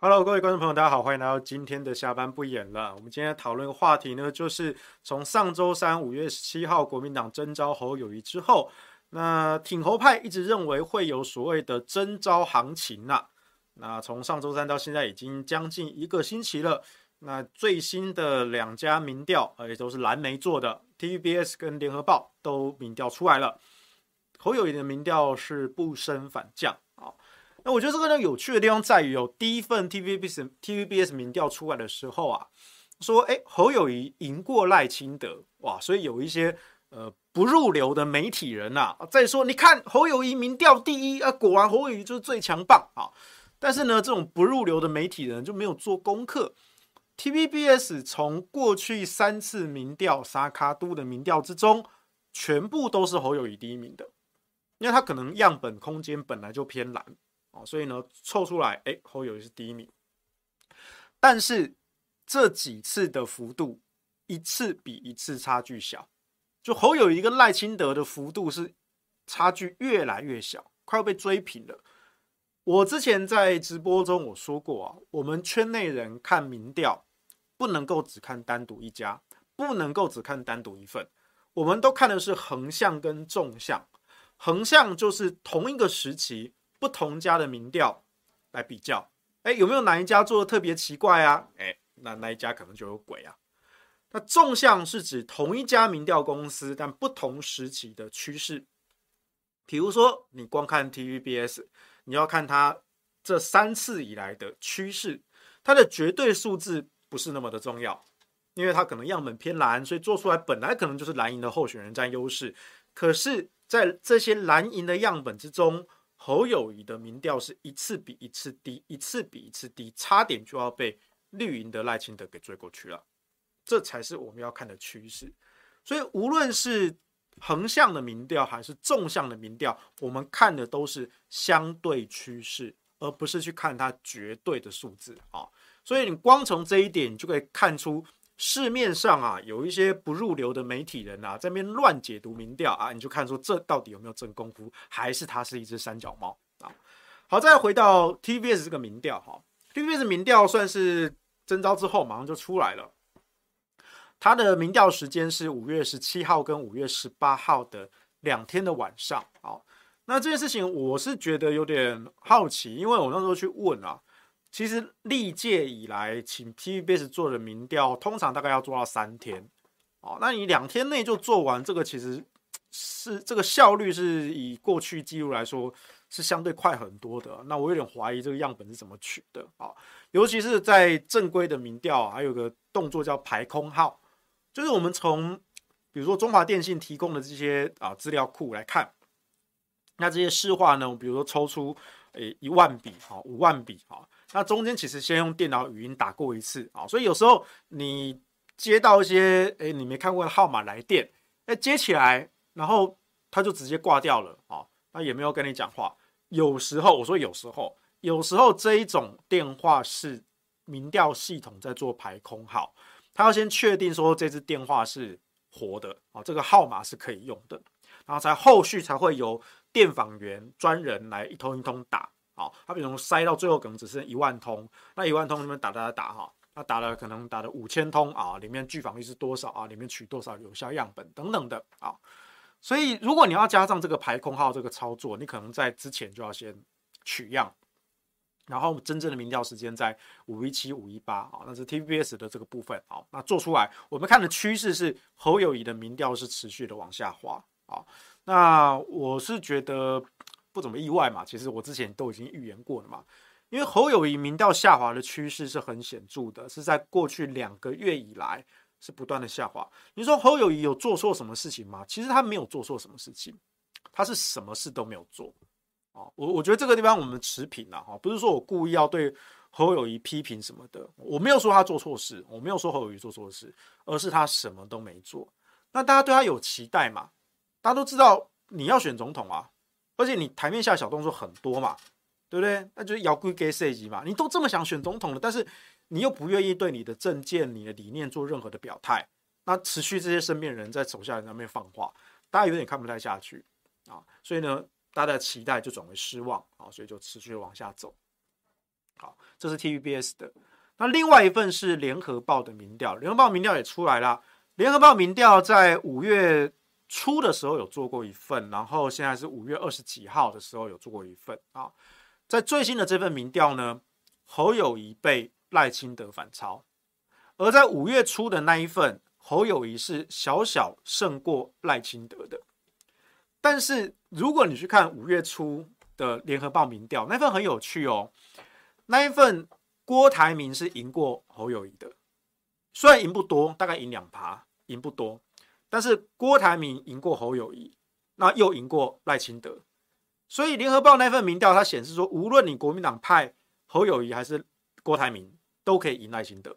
Hello，各位观众朋友，大家好，欢迎来到今天的下班不演了。我们今天讨论的话题呢，就是从上周三五月十七号国民党征召侯友宜之后，那挺侯派一直认为会有所谓的征召行情呐、那从上周三到现在已经将近一个星期了。那最新的两家民调，而且都是蓝媒做的，TVBS 跟联合报都民调出来了。侯友宜的民调是不升反降。那我觉得这个呢有趣的地方在于，有第一份 TVBS TVBS 民调出来的时候啊，说哎侯友谊赢过赖清德哇，所以有一些呃不入流的媒体人呐、啊，再说你看侯友谊民调第一啊，果然侯友谊就是最强棒啊。但是呢，这种不入流的媒体人就没有做功课。TVBS 从过去三次民调沙卡都的民调之中，全部都是侯友谊第一名的，因为他可能样本空间本来就偏蓝。哦所以呢，凑出来，哎，侯友宜是第一名。但是这几次的幅度，一次比一次差距小。就侯友宜跟赖清德的幅度是差距越来越小，快要被追平了。我之前在直播中我说过啊，我们圈内人看民调，不能够只看单独一家，不能够只看单独一份，我们都看的是横向跟纵向。横向就是同一个时期。不同家的民调来比较，哎，有没有哪一家做的特别奇怪啊？哎，那那一家可能就有鬼啊。那纵向是指同一家民调公司，但不同时期的趋势。比如说，你光看 TVBS，你要看它这三次以来的趋势，它的绝对数字不是那么的重要，因为它可能样本偏蓝，所以做出来本来可能就是蓝营的候选人占优势。可是，在这些蓝营的样本之中，侯友谊的民调是一次比一次低，一次比一次低，差点就要被绿营的赖清德给追过去了。这才是我们要看的趋势。所以，无论是横向的民调还是纵向的民调，我们看的都是相对趋势，而不是去看它绝对的数字啊。所以，你光从这一点，你就可以看出。市面上啊，有一些不入流的媒体人啊，在那边乱解读民调啊，你就看说这到底有没有真功夫，还是他是一只三脚猫啊？好，再回到 T V S 这个民调哈 T V S 民调算是征召之后马上就出来了，它的民调时间是五月十七号跟五月十八号的两天的晚上。好，那这件事情我是觉得有点好奇，因为我那时候去问啊。其实历届以来，请 TVBS 做的民调，通常大概要做到三天，哦，那你两天内就做完，这个其实是这个效率是以过去记录来说是相对快很多的。那我有点怀疑这个样本是怎么取的啊？尤其是在正规的民调，还有个动作叫排空号，就是我们从比如说中华电信提供的这些啊资料库来看，那这些市话呢，我比如说抽出诶一万笔，好五万笔，好。那中间其实先用电脑语音打过一次啊，所以有时候你接到一些诶你没看过的号码来电，诶接起来，然后他就直接挂掉了啊，那也没有跟你讲话。有时候我说有时候，有时候这一种电话是民调系统在做排空号，他要先确定说这支电话是活的啊，这个号码是可以用的，然后才后续才会由电访员专人来一通一通打。好，他比如塞到最后可能只剩一万通，那一万通里面打打打哈，那打了可能打了五千通啊，里面拒访率是多少啊？里面取多少有效样本等等的啊。所以如果你要加上这个排空号这个操作，你可能在之前就要先取样，然后真正的民调时间在五一七五一八啊，那是 TVBS 的这个部分啊。那做出来，我们看的趋势是侯友谊的民调是持续的往下滑啊。那我是觉得。不怎么意外嘛，其实我之前都已经预言过了嘛。因为侯友谊民调下滑的趋势是很显著的，是在过去两个月以来是不断的下滑。你说侯友谊有做错什么事情吗？其实他没有做错什么事情，他是什么事都没有做啊。我我觉得这个地方我们持平了哈，不是说我故意要对侯友谊批评什么的，我没有说他做错事，我没有说侯友宜做错事，而是他什么都没做。那大家对他有期待嘛？大家都知道你要选总统啊。而且你台面下小动作很多嘛，对不对？那就是摇龟给设计嘛。你都这么想选总统了，但是你又不愿意对你的政见、你的理念做任何的表态，那持续这些身边人在手下人上面放话，大家有点看不太下去啊。所以呢，大家的期待就转为失望啊，所以就持续往下走。好，这是 TVBS 的。那另外一份是联合报的民调，联合报民调也出来了。联合报民调在五月初的时候有做过一份，然后现在是五月二十几号的时候有做过一份啊。在最新的这份民调呢，侯友谊被赖清德反超，而在五月初的那一份，侯友谊是小小胜过赖清德的。但是如果你去看五月初的联合报民调，那份很有趣哦，那一份郭台铭是赢过侯友谊的，虽然赢不多，大概赢两趴，赢不多，但是郭台铭赢过侯友谊，那又赢过赖清德，所以联合报那份民调它显示说，无论你国民党派侯友谊还是郭台铭，都可以赢赖清德，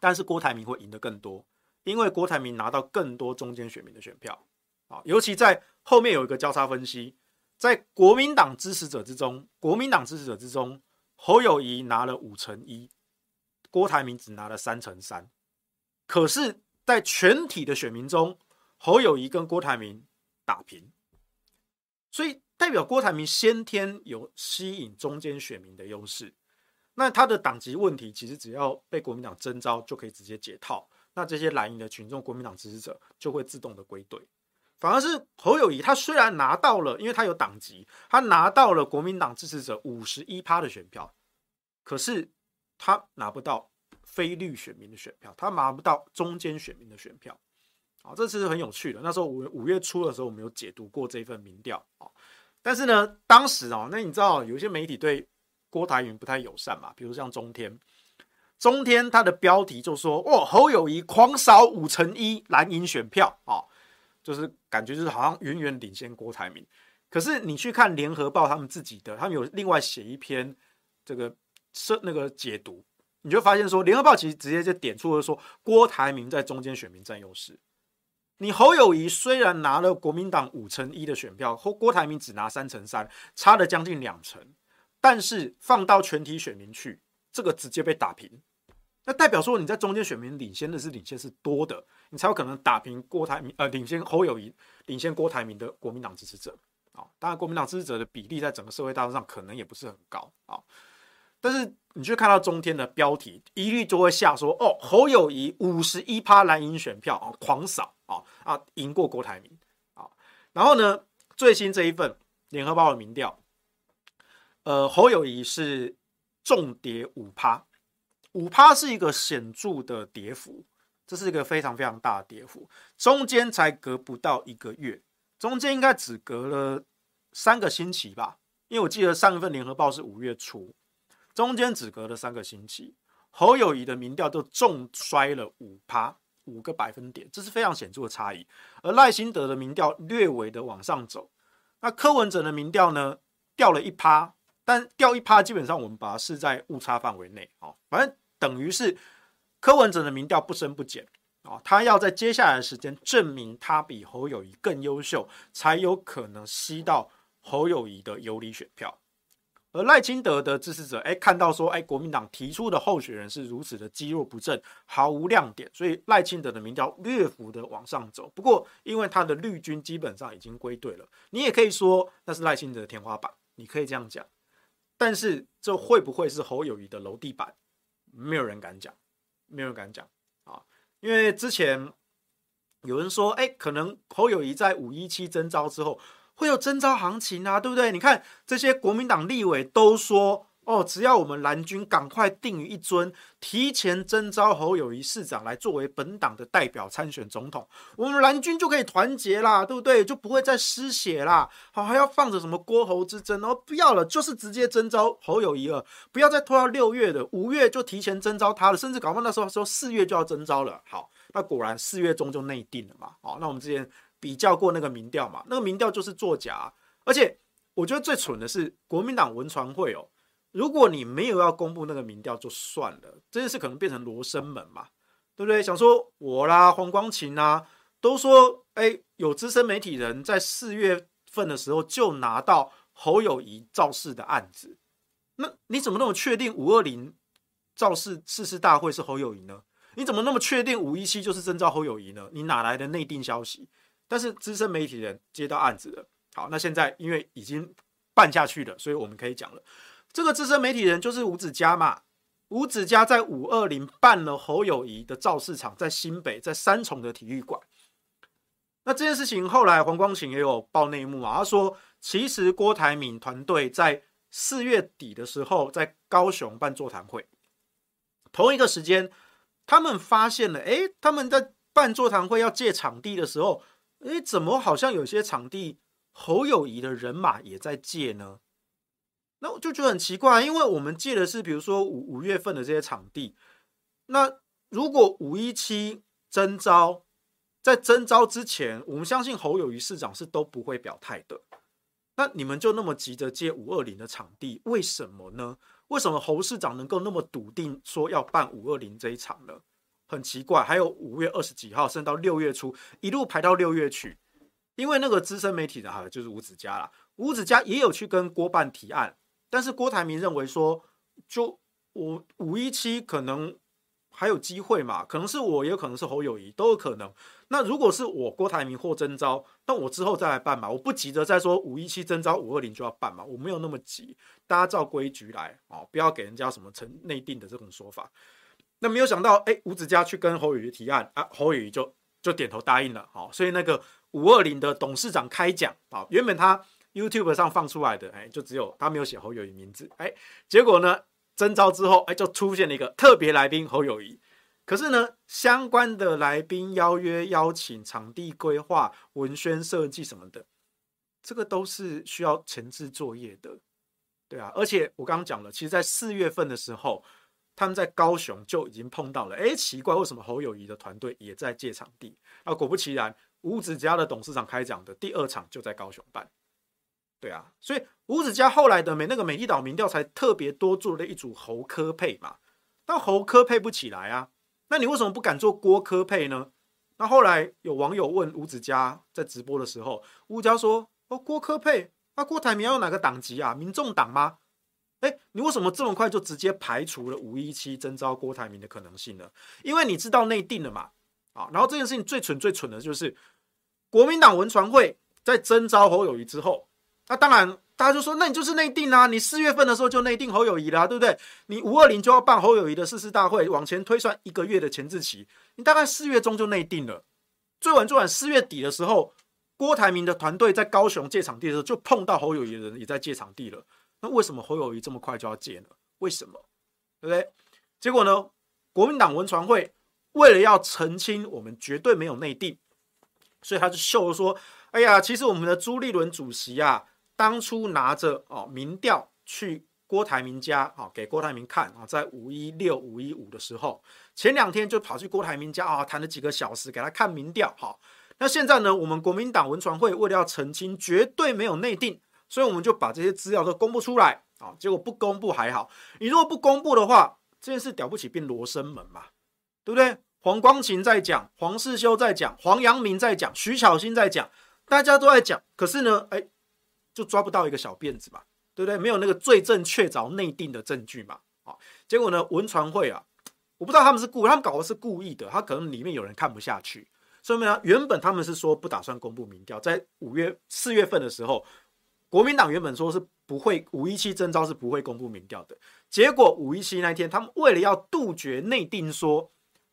但是郭台铭会赢得更多，因为郭台铭拿到更多中间选民的选票。啊，尤其在后面有一个交叉分析，在国民党支持者之中，国民党支持者之中，侯友谊拿了五成一，郭台铭只拿了三成三。可是，在全体的选民中，侯友宜跟郭台铭打平，所以代表郭台铭先天有吸引中间选民的优势。那他的党籍问题，其实只要被国民党征召，就可以直接解套。那这些蓝营的群众，国民党支持者就会自动的归队。反而是侯友宜，他虽然拿到了，因为他有党籍，他拿到了国民党支持者五十一趴的选票，可是他拿不到非绿选民的选票，他拿不到中间选民的选票。啊，这次是很有趣的。那时候五五月初的时候，我们有解读过这份民调啊。但是呢，当时哦，那你知道有一些媒体对郭台铭不太友善嘛？比如像中天，中天他的标题就说：“哦，侯友谊狂扫五成一蓝营选票啊。”就是感觉就是好像远远领先郭台铭，可是你去看联合报他们自己的，他们有另外写一篇这个是那个解读，你就发现说联合报其实直接就点出了说郭台铭在中间选民占优势。你侯友谊虽然拿了国民党五成一的选票，或郭台铭只拿三成三，差了将近两成，但是放到全体选民去，这个直接被打平。那代表说你在中间选民领先的是领先是多的，你才有可能打平郭台铭，呃，领先侯友谊，领先郭台铭的国民党支持者啊。当然，国民党支持者的比例在整个社会大众上可能也不是很高啊。但是你去看到中天的标题，一律就会下说哦，侯友宜五十一趴蓝营选票啊，狂扫啊啊，赢过郭台铭啊。然后呢，最新这一份联合报的民调，呃，侯友谊是重跌五趴。五趴是一个显著的跌幅，这是一个非常非常大的跌幅。中间才隔不到一个月，中间应该只隔了三个星期吧？因为我记得上一份联合报是五月初，中间只隔了三个星期。侯友宜的民调都重摔了五趴，五个百分点，这是非常显著的差异。而赖清德的民调略微的往上走，那柯文哲的民调呢，掉了一趴，但掉一趴基本上我们把它视在误差范围内，哦，反正。等于是柯文哲的民调不升不减啊，他要在接下来的时间证明他比侯友宜更优秀，才有可能吸到侯友宜的有利选票。而赖清德的支持者，哎，看到说，哎，国民党提出的候选人是如此的积弱不振，毫无亮点，所以赖清德的民调略幅的往上走。不过，因为他的绿军基本上已经归队了，你也可以说那是赖清德的天花板，你可以这样讲。但是，这会不会是侯友谊的楼地板？没有人敢讲，没有人敢讲啊！因为之前有人说，哎，可能侯友谊在五一七征召之后会有征召行情啊，对不对？你看这些国民党立委都说。哦，只要我们蓝军赶快定于一尊，提前征召侯友谊市长来作为本党的代表参选总统，我们蓝军就可以团结啦，对不对？就不会再失血啦。好，还要放着什么郭侯之争哦？不要了，就是直接征召侯友谊了，不要再拖到六月的，五月就提前征召他了，甚至搞不好那时候说四月就要征召了。好，那果然四月中就内定了嘛。好，那我们之前比较过那个民调嘛，那个民调就是作假，而且我觉得最蠢的是国民党文传会哦。如果你没有要公布那个民调就算了，这件事可能变成罗生门嘛，对不对？想说我啦，黄光芹啊，都说，哎，有资深媒体人在四月份的时候就拿到侯友谊造势的案子，那你怎么那么确定五二零造势誓师大会是侯友谊呢？你怎么那么确定五一七就是征召侯友谊呢？你哪来的内定消息？但是资深媒体人接到案子了，好，那现在因为已经办下去了，所以我们可以讲了。这个资深媒体人就是吴子嘉嘛。吴子嘉在五二零办了侯友谊的造势场，在新北，在三重的体育馆。那这件事情后来黄光芹也有爆内幕啊，他说其实郭台铭团队在四月底的时候在高雄办座谈会，同一个时间，他们发现了，哎，他们在办座谈会要借场地的时候，哎，怎么好像有些场地侯友谊的人马也在借呢？那我就觉得很奇怪，因为我们借的是比如说五五月份的这些场地，那如果五一七征召，在征召之前，我们相信侯友谊市长是都不会表态的。那你们就那么急着借五二零的场地，为什么呢？为什么侯市长能够那么笃定说要办五二零这一场呢？很奇怪。还有五月二十几号，甚至到六月初，一路排到六月去。因为那个资深媒体的哈，就是吴子嘉啦，吴子嘉也有去跟郭办提案，但是郭台铭认为说，就五五一七可能。还有机会嘛？可能是我，也有可能是侯友谊，都有可能。那如果是我郭台铭获征召，那我之后再来办嘛。我不急着再说五一七征召五二零就要办嘛，我没有那么急。大家照规矩来哦，不要给人家什么成内定的这种说法。那没有想到，哎，吴子嘉去跟侯友宜提案啊，侯友宜就就点头答应了。好，所以那个五二零的董事长开讲啊，原本他 YouTube 上放出来的，哎，就只有他没有写侯友宜名字，哎，结果呢？征召之后，哎，就出现了一个特别来宾侯友宜。可是呢，相关的来宾邀约、邀请、场地规划、文宣设计什么的，这个都是需要前置作业的，对啊。而且我刚刚讲了，其实，在四月份的时候，他们在高雄就已经碰到了。哎，奇怪，为什么侯友谊的团队也在借场地？啊，果不其然，吴子嘉的董事长开讲的第二场就在高雄办。对啊，所以吴子嘉后来的美那个美丽岛民调才特别多做了一组侯科配嘛，但侯科配不起来啊，那你为什么不敢做郭科配呢？那后来有网友问吴子嘉在直播的时候，吴家说：“哦，郭科配，那、啊、郭台铭要哪个党籍啊？民众党吗？哎，你为什么这么快就直接排除了五一七征召郭台铭的可能性呢？因为你知道内定了嘛，啊，然后这件事情最蠢最蠢的就是国民党文传会在征召侯友谊之后。”那当然，大家就说，那你就是内定啊！你四月份的时候就内定侯友谊啦，对不对？你五二零就要办侯友谊的誓师大会，往前推算一个月的前置期，你大概四月中就内定了。最晚最晚四月底的时候，郭台铭的团队在高雄借场地的时候，就碰到侯友谊的人也在借场地了。那为什么侯友宜这么快就要借呢？为什么？对不对？结果呢？国民党文传会为了要澄清我们绝对没有内定，所以他就秀说：“哎呀，其实我们的朱立伦主席啊。”当初拿着哦民调去郭台铭家啊，给郭台铭看啊，在五一六五一五的时候，前两天就跑去郭台铭家啊，谈了几个小时给他看民调哈。那现在呢，我们国民党文传会为了要澄清绝对没有内定，所以我们就把这些资料都公布出来啊。结果不公布还好，你如果不公布的话，这件事了不起变罗生门嘛，对不对？黄光芹在讲，黄世修在讲，黄阳明在讲，徐巧芯在讲，大家都在讲，可是呢，哎。就抓不到一个小辫子嘛，对不对？没有那个罪证确凿内定的证据嘛，啊，结果呢，文传会啊，我不知道他们是故，他们搞的是故意的，他可能里面有人看不下去，所以呢，原本他们是说不打算公布民调，在五月四月份的时候，国民党原本说是不会五一七征召是不会公布民调的，结果五一七那天，他们为了要杜绝内定说，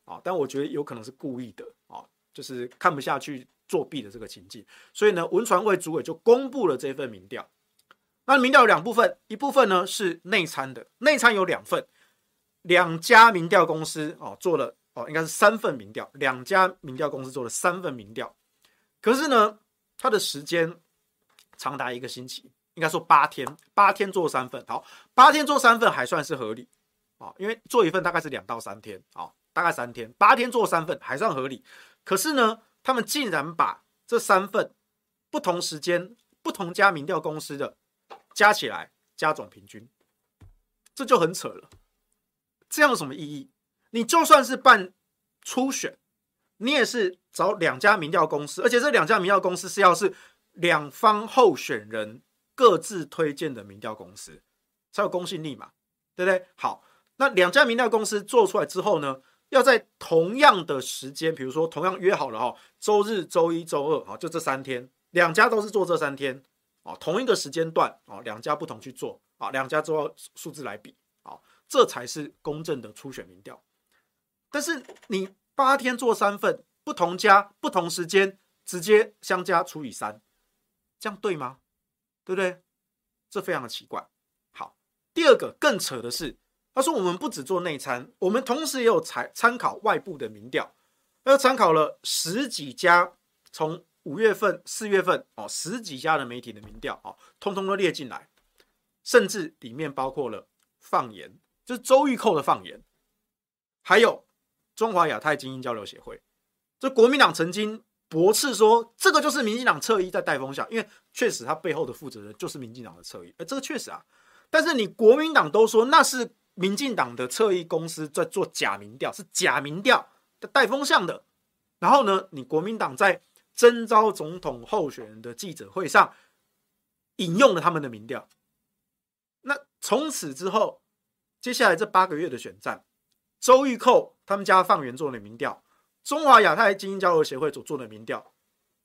啊，但我觉得有可能是故意的，啊，就是看不下去。作弊的这个情境，所以呢，文传会主委就公布了这份民调。那民调有两部分，一部分呢是内参的，内参有两份，两家民调公司哦做了哦，应该是三份民调，两家民调公司做了三份民调。可是呢，它的时间长达一个星期，应该说八天，八天做三份，好，八天做三份还算是合理啊，因为做一份大概是两到三天啊，大概三天，八天做三份还算合理。可是呢，他们竟然把这三份不同时间、不同家民调公司的加起来加总平均，这就很扯了。这样有什么意义？你就算是办初选，你也是找两家民调公司，而且这两家民调公司是要是两方候选人各自推荐的民调公司，才有公信力嘛，对不对？好，那两家民调公司做出来之后呢？要在同样的时间，比如说同样约好了哈，周日、周一、周二，哈，就这三天，两家都是做这三天，同一个时间段，两家不同去做，啊，两家重要数字来比，啊，这才是公正的初选民调。但是你八天做三份，不同家不同时间直接相加除以三，这样对吗？对不对？这非常的奇怪。好，第二个更扯的是，他说我们不只做内参，我们同时也有参参考外部的民调，又参考了十几家，从五月份、四月份哦，十几家的媒体的民调哦，通通都列进来，甚至里面包括了放言，就是周玉蔻的放言，还有中华亚太精英交流协会，这国民党曾经。驳斥说，这个就是民进党侧翼在带风向，因为确实他背后的负责人就是民进党的侧翼，哎，这个确实啊。但是你国民党都说那是民进党的侧翼公司在做假民调，是假民调的带风向的。然后呢，你国民党在征召总统候选人的记者会上引用了他们的民调。那从此之后，接下来这八个月的选战，周玉蔻他们家放原作的民调。中华亚太精英交流协会所做的民调，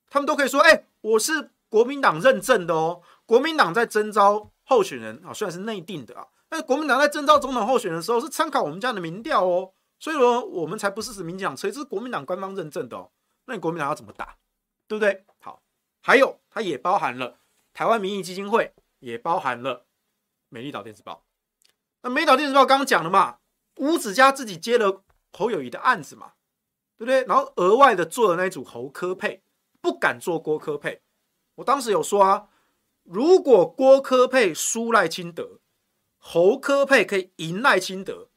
他们都可以说：“哎、我是国民党认证的哦。国民党在征召候选人啊，虽然是内定的啊，但是国民党在征召总统候选的时候是参考我们家的民调哦。所以说，我们才不是是民进党，所以这是国民党官方认证的哦。那你国民党要怎么打，对不对？好，还有它也包含了台湾民意基金会，也包含了美丽岛电子报。那美丽岛电子报刚刚讲了嘛，吴子嘉自己接了侯友宜的案子嘛。”对不对？然后额外的做的那一组侯科配，不敢做郭科配。我当时有说啊，如果郭科配输赖清德，侯科配可以赢赖清德，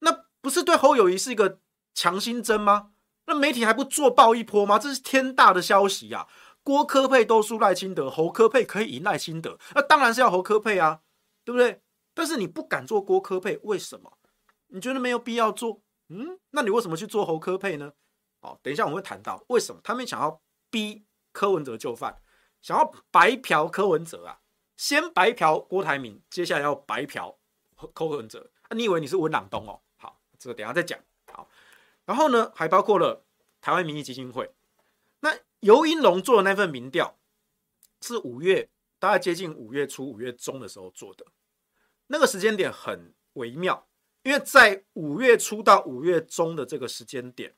那不是对侯友宜是一个强心针吗？那媒体还不做爆一波吗？这是天大的消息啊！郭科配都输赖清德，侯科配可以赢赖清德，那当然是要侯科配啊，对不对？但是你不敢做郭科配，为什么？你觉得没有必要做？嗯，那你为什么去做侯科配呢？哦，等一下我们会谈到为什么他们想要逼柯文哲就范，想要白嫖柯文哲啊，先白嫖郭台铭，接下来要白嫖柯文哲。啊，你以为你是温朗东哦？好，这个等下再讲。好，然后呢，还包括了台湾民意基金会。那尤英龙做的那份民调是五月，大概接近五月初、五月中的时候做的，那个时间点很微妙。因为在五月初到五月中的这个时间点，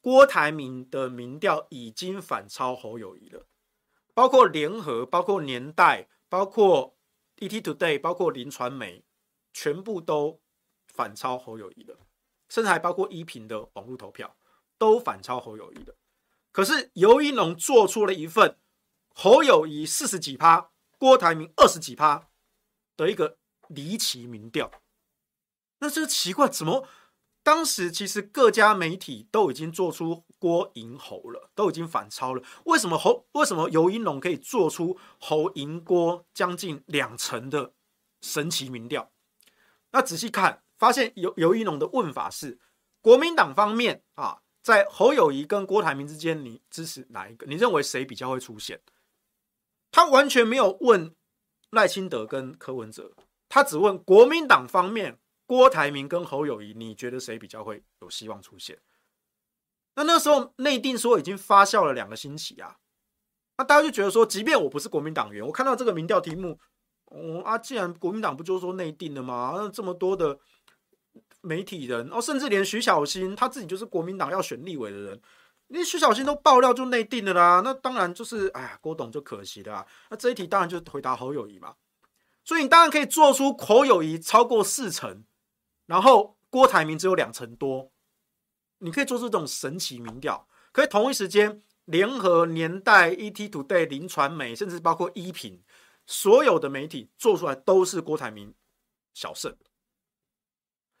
郭台铭的民调已经反超侯友宜了，包括联合、包括年代、包括 ETtoday、包括林传媒，全部都反超侯友宜了，甚至还包括依屏的网络投票都反超侯友宜的。可是尤一龙做出了一份侯友宜四十几趴、郭台铭二十几趴的一个离奇民调。那这奇怪，怎么当时其实各家媒体都已经做出郭银侯了，都已经反超了，为什么侯为什么游盈隆可以做出侯银郭将近两成的神奇民调？那仔细看，发现游游盈隆的问法是：国民党方面啊，在侯友宜跟郭台铭之间，你支持哪一个？你认为谁比较会出现？他完全没有问赖清德跟柯文哲，他只问国民党方面。郭台铭跟侯友宜，你觉得谁比较会有希望出现？那那时候内定说已经发酵了两个星期啊，那大家就觉得说，即便我不是国民党员，我看到这个民调题目，哦啊，既然国民党不就说内定了吗？那这么多的媒体人，哦，甚至连徐小新他自己就是国民党要选立委的人，连徐小新都爆料就内定了啦，那当然就是哎呀，郭董就可惜了啊。那这一题当然就回答侯友谊嘛，所以你当然可以做出侯友谊超过四成。然后郭台铭只有两成多，你可以做出这种神奇民调，可以同一时间联合年代、ETtoday、林传媒，甚至包括依品，所有的媒体做出来都是郭台铭小胜。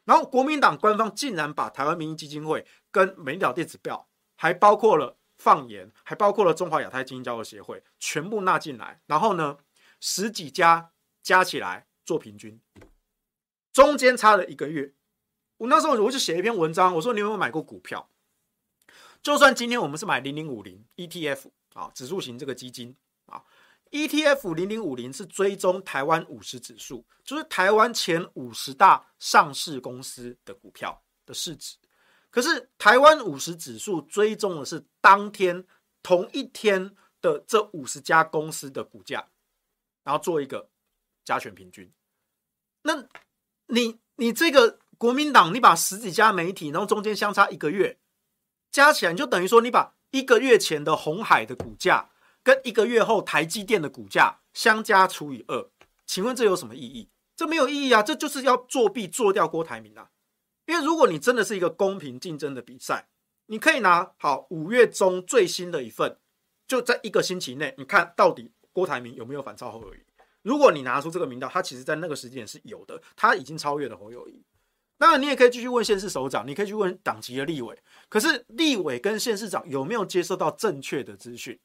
然后国民党官方竟然把台湾民意基金会跟美丽岛电子报，还包括了放言，还包括了中华亚太精英交流协会，全部纳进来。然后呢，十几家加起来做平均。中间差了一个月，我那时候我就写一篇文章，我说你有没有买过股票？就算今天我们是买零零五零 ETF 啊，指数型这个基金啊，ETF 零零五零是追踪台湾五十指数，就是台湾前五十大上市公司的股票的市值。可是台湾五十指数追踪的是当天同一天的这五十家公司的股价，然后做一个加权平均。那你你这个国民党，你把十几家媒体，然后中间相差一个月，加起来就等于说，你把一个月前的鸿海的股价跟一个月后台积电的股价相加除以二，请问这有什么意义？这没有意义啊！这就是要作弊做掉郭台铭啊！因为如果你真的是一个公平竞争的比赛，你可以拿好五月中最新的一份，就在一个星期内，你看到底郭台铭有没有反超侯友宜？如果你拿出这个民调，他其实在那个时间点是有的，他已经超越了侯友宜。当然，你也可以继续问县市首长，你可以去问党籍的立委。可是立委跟县市长有没有接受到正确的资讯？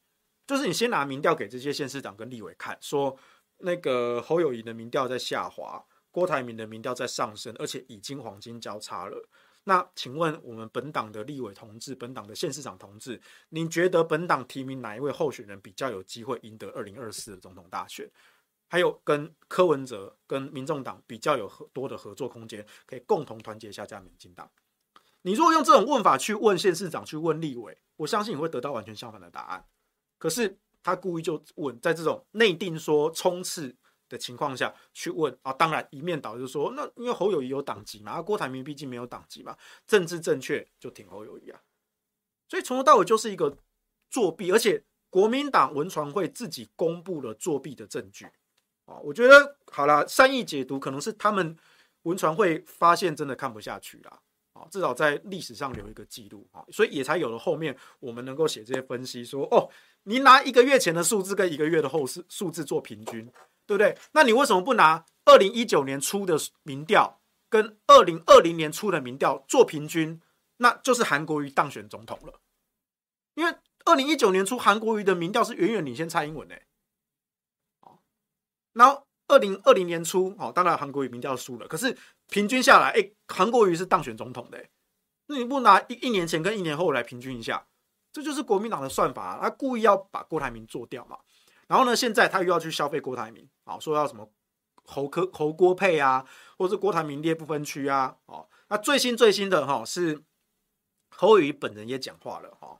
就是你先拿民调给这些县市长跟立委看，说那个侯友宜的民调在下滑。郭台铭的民调在上升，而且已经黄金交叉了。那请问我们本党的立委同志、本党的县市长同志，你觉得本党提名哪一位候选人比较有机会赢得二零二四的总统大选？还有跟柯文哲、跟民众党比较有合多的合作空间，可以共同团结下架民进党？你如果用这种问法去问县市长、去问立委，我相信你会得到完全相反的答案。可是他故意就问，在这种内定说冲刺。的情况下去问啊，当然一面倒就是说，那因为侯友宜有党籍嘛，郭台铭毕竟没有党籍嘛，政治正确就挺侯友宜啊，所以从头到尾就是一个作弊，而且国民党文传会自己公布了作弊的证据啊，我觉得好了，善意解读可能是他们文传会发现真的看不下去了啊，至少在历史上留一个记录啊，所以也才有了后面我们能够写这些分析说，哦，你拿一个月前的数字跟一个月的后数数字做平均。对不对？那你为什么不拿二零一九年初的民调跟二零二零年初的民调做平均？那就是韩国瑜当选总统了。因为二零一九年初韩国瑜的民调是远远领先蔡英文的。然后二零二零年初，哦，当然韩国瑜民调输了，可是平均下来，哎，韩国瑜是当选总统的。那你不拿一一年前跟一年后来平均一下？这就是国民党的算法，他故意要把郭台铭做掉嘛。然后呢，现在他又要去消费郭台铭，啊，说要什么侯科侯郭配啊，或者是郭台铭列不分区啊，哦，那最新最新的哈是侯友宜本人也讲话了哈，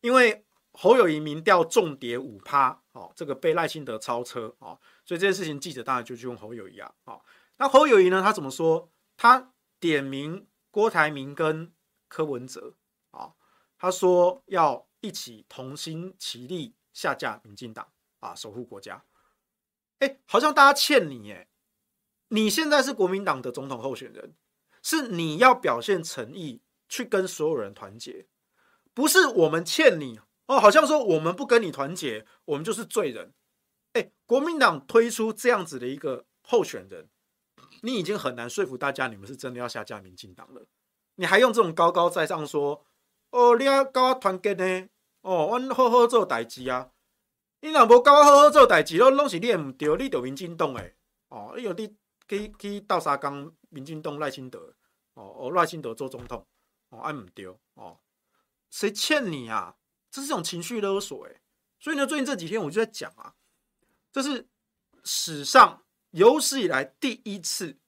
因为侯友宜民调重跌五趴，哦，这个被赖清德超车啊，所以这件事情记者当然就去问侯友宜啊，啊，那侯友宜呢，他怎么说？他点名郭台铭跟柯文哲啊，他说要一起同心齐力下架民进党。啊，守护国家，哎，好像大家欠你哎，你现在是国民党的总统候选人，是你要表现诚意去跟所有人团结，不是我们欠你哦。好像说我们不跟你团结，我们就是罪人。哎，国民党推出这样子的一个候选人，你已经很难说服大家，你们是真的要下架民进党了。你还用这种高高在上说，哦，你要跟我团结呢？哦，我好好做代志啊。你若无跟我好好做代志，拢拢是你的唔对，你就民进党诶。哦，你有你去去斗相共，民进党赖清德，哦哦赖清德做总统，哦爱唔对，哦，谁欠你啊？这是一种情绪勒索诶。所以呢，最近这几天我就在讲啊，这是史上有史以来第一次，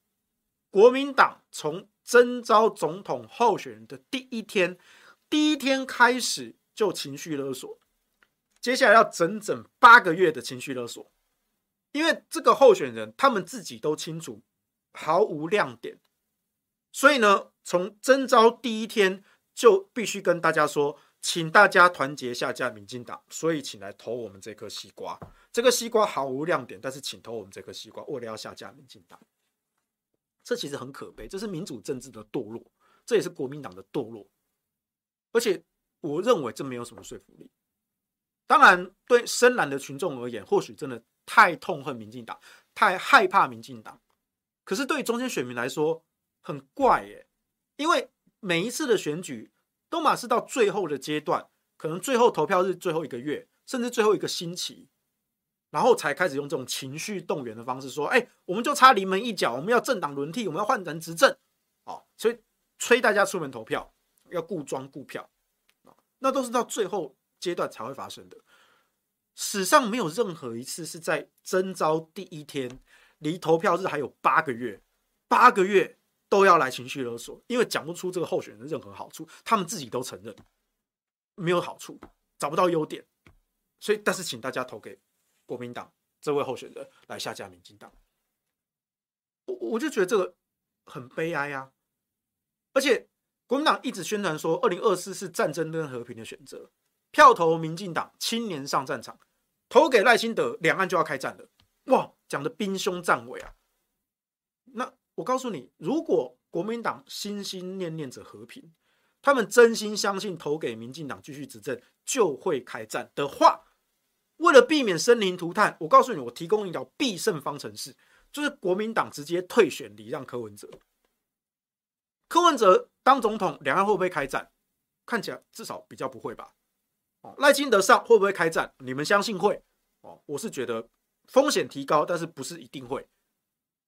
国民党从征召总统候选人的第一天，第一天开始就情绪勒索。接下来要整整八个月的情绪勒索，因为这个候选人他们自己都清楚毫无亮点，所以呢，从征召第一天就必须跟大家说，请大家团结下架民进党，所以请来投我们这颗西瓜。这个西瓜毫无亮点，但是请投我们这颗西瓜，为了要下架民进党，这其实很可悲，这是民主政治的堕落，这也是国民党的堕落，而且我认为这没有什么说服力。当然，对深蓝的群众而言，或许真的太痛恨民进党，太害怕民进党。可是对中间选民来说，很怪耶，因为每一次的选举都马是到最后的阶段，可能最后投票日最后一个月，甚至最后一个星期，然后才开始用这种情绪动员的方式说：“哎，我们就差临门一脚，我们要政党轮替，我们要换人执政。”哦，所以催大家出门投票，要顾庄顾票，那都是到最后。阶段才会发生的，史上没有任何一次是在征召第一天，离投票日还有八个月，八个月都要来情绪勒索，因为讲不出这个候选人的任何好处，他们自己都承认没有好处，找不到优点，所以但是请大家投给国民党这位候选人来下架民进党。我我就觉得这个很悲哀啊！而且国民党一直宣传说，二零二四是战争跟和平的选择，票投民进党，青年上战场，投给赖清德，两岸就要开战了。哇，讲的兵凶战危啊！我告诉你，如果国民党心心念念着和平，他们真心相信投给民进党继续执政就会开战的话，为了避免生灵涂炭，我告诉你，我提供一条必胜方程式，就是国民党直接退选礼让柯文哲。柯文哲当总统，两岸会不会开战？看起来至少比较不会吧。哦，赖清德上会不会开战？你们相信会？哦，我是觉得。风险提高，但是不是一定会。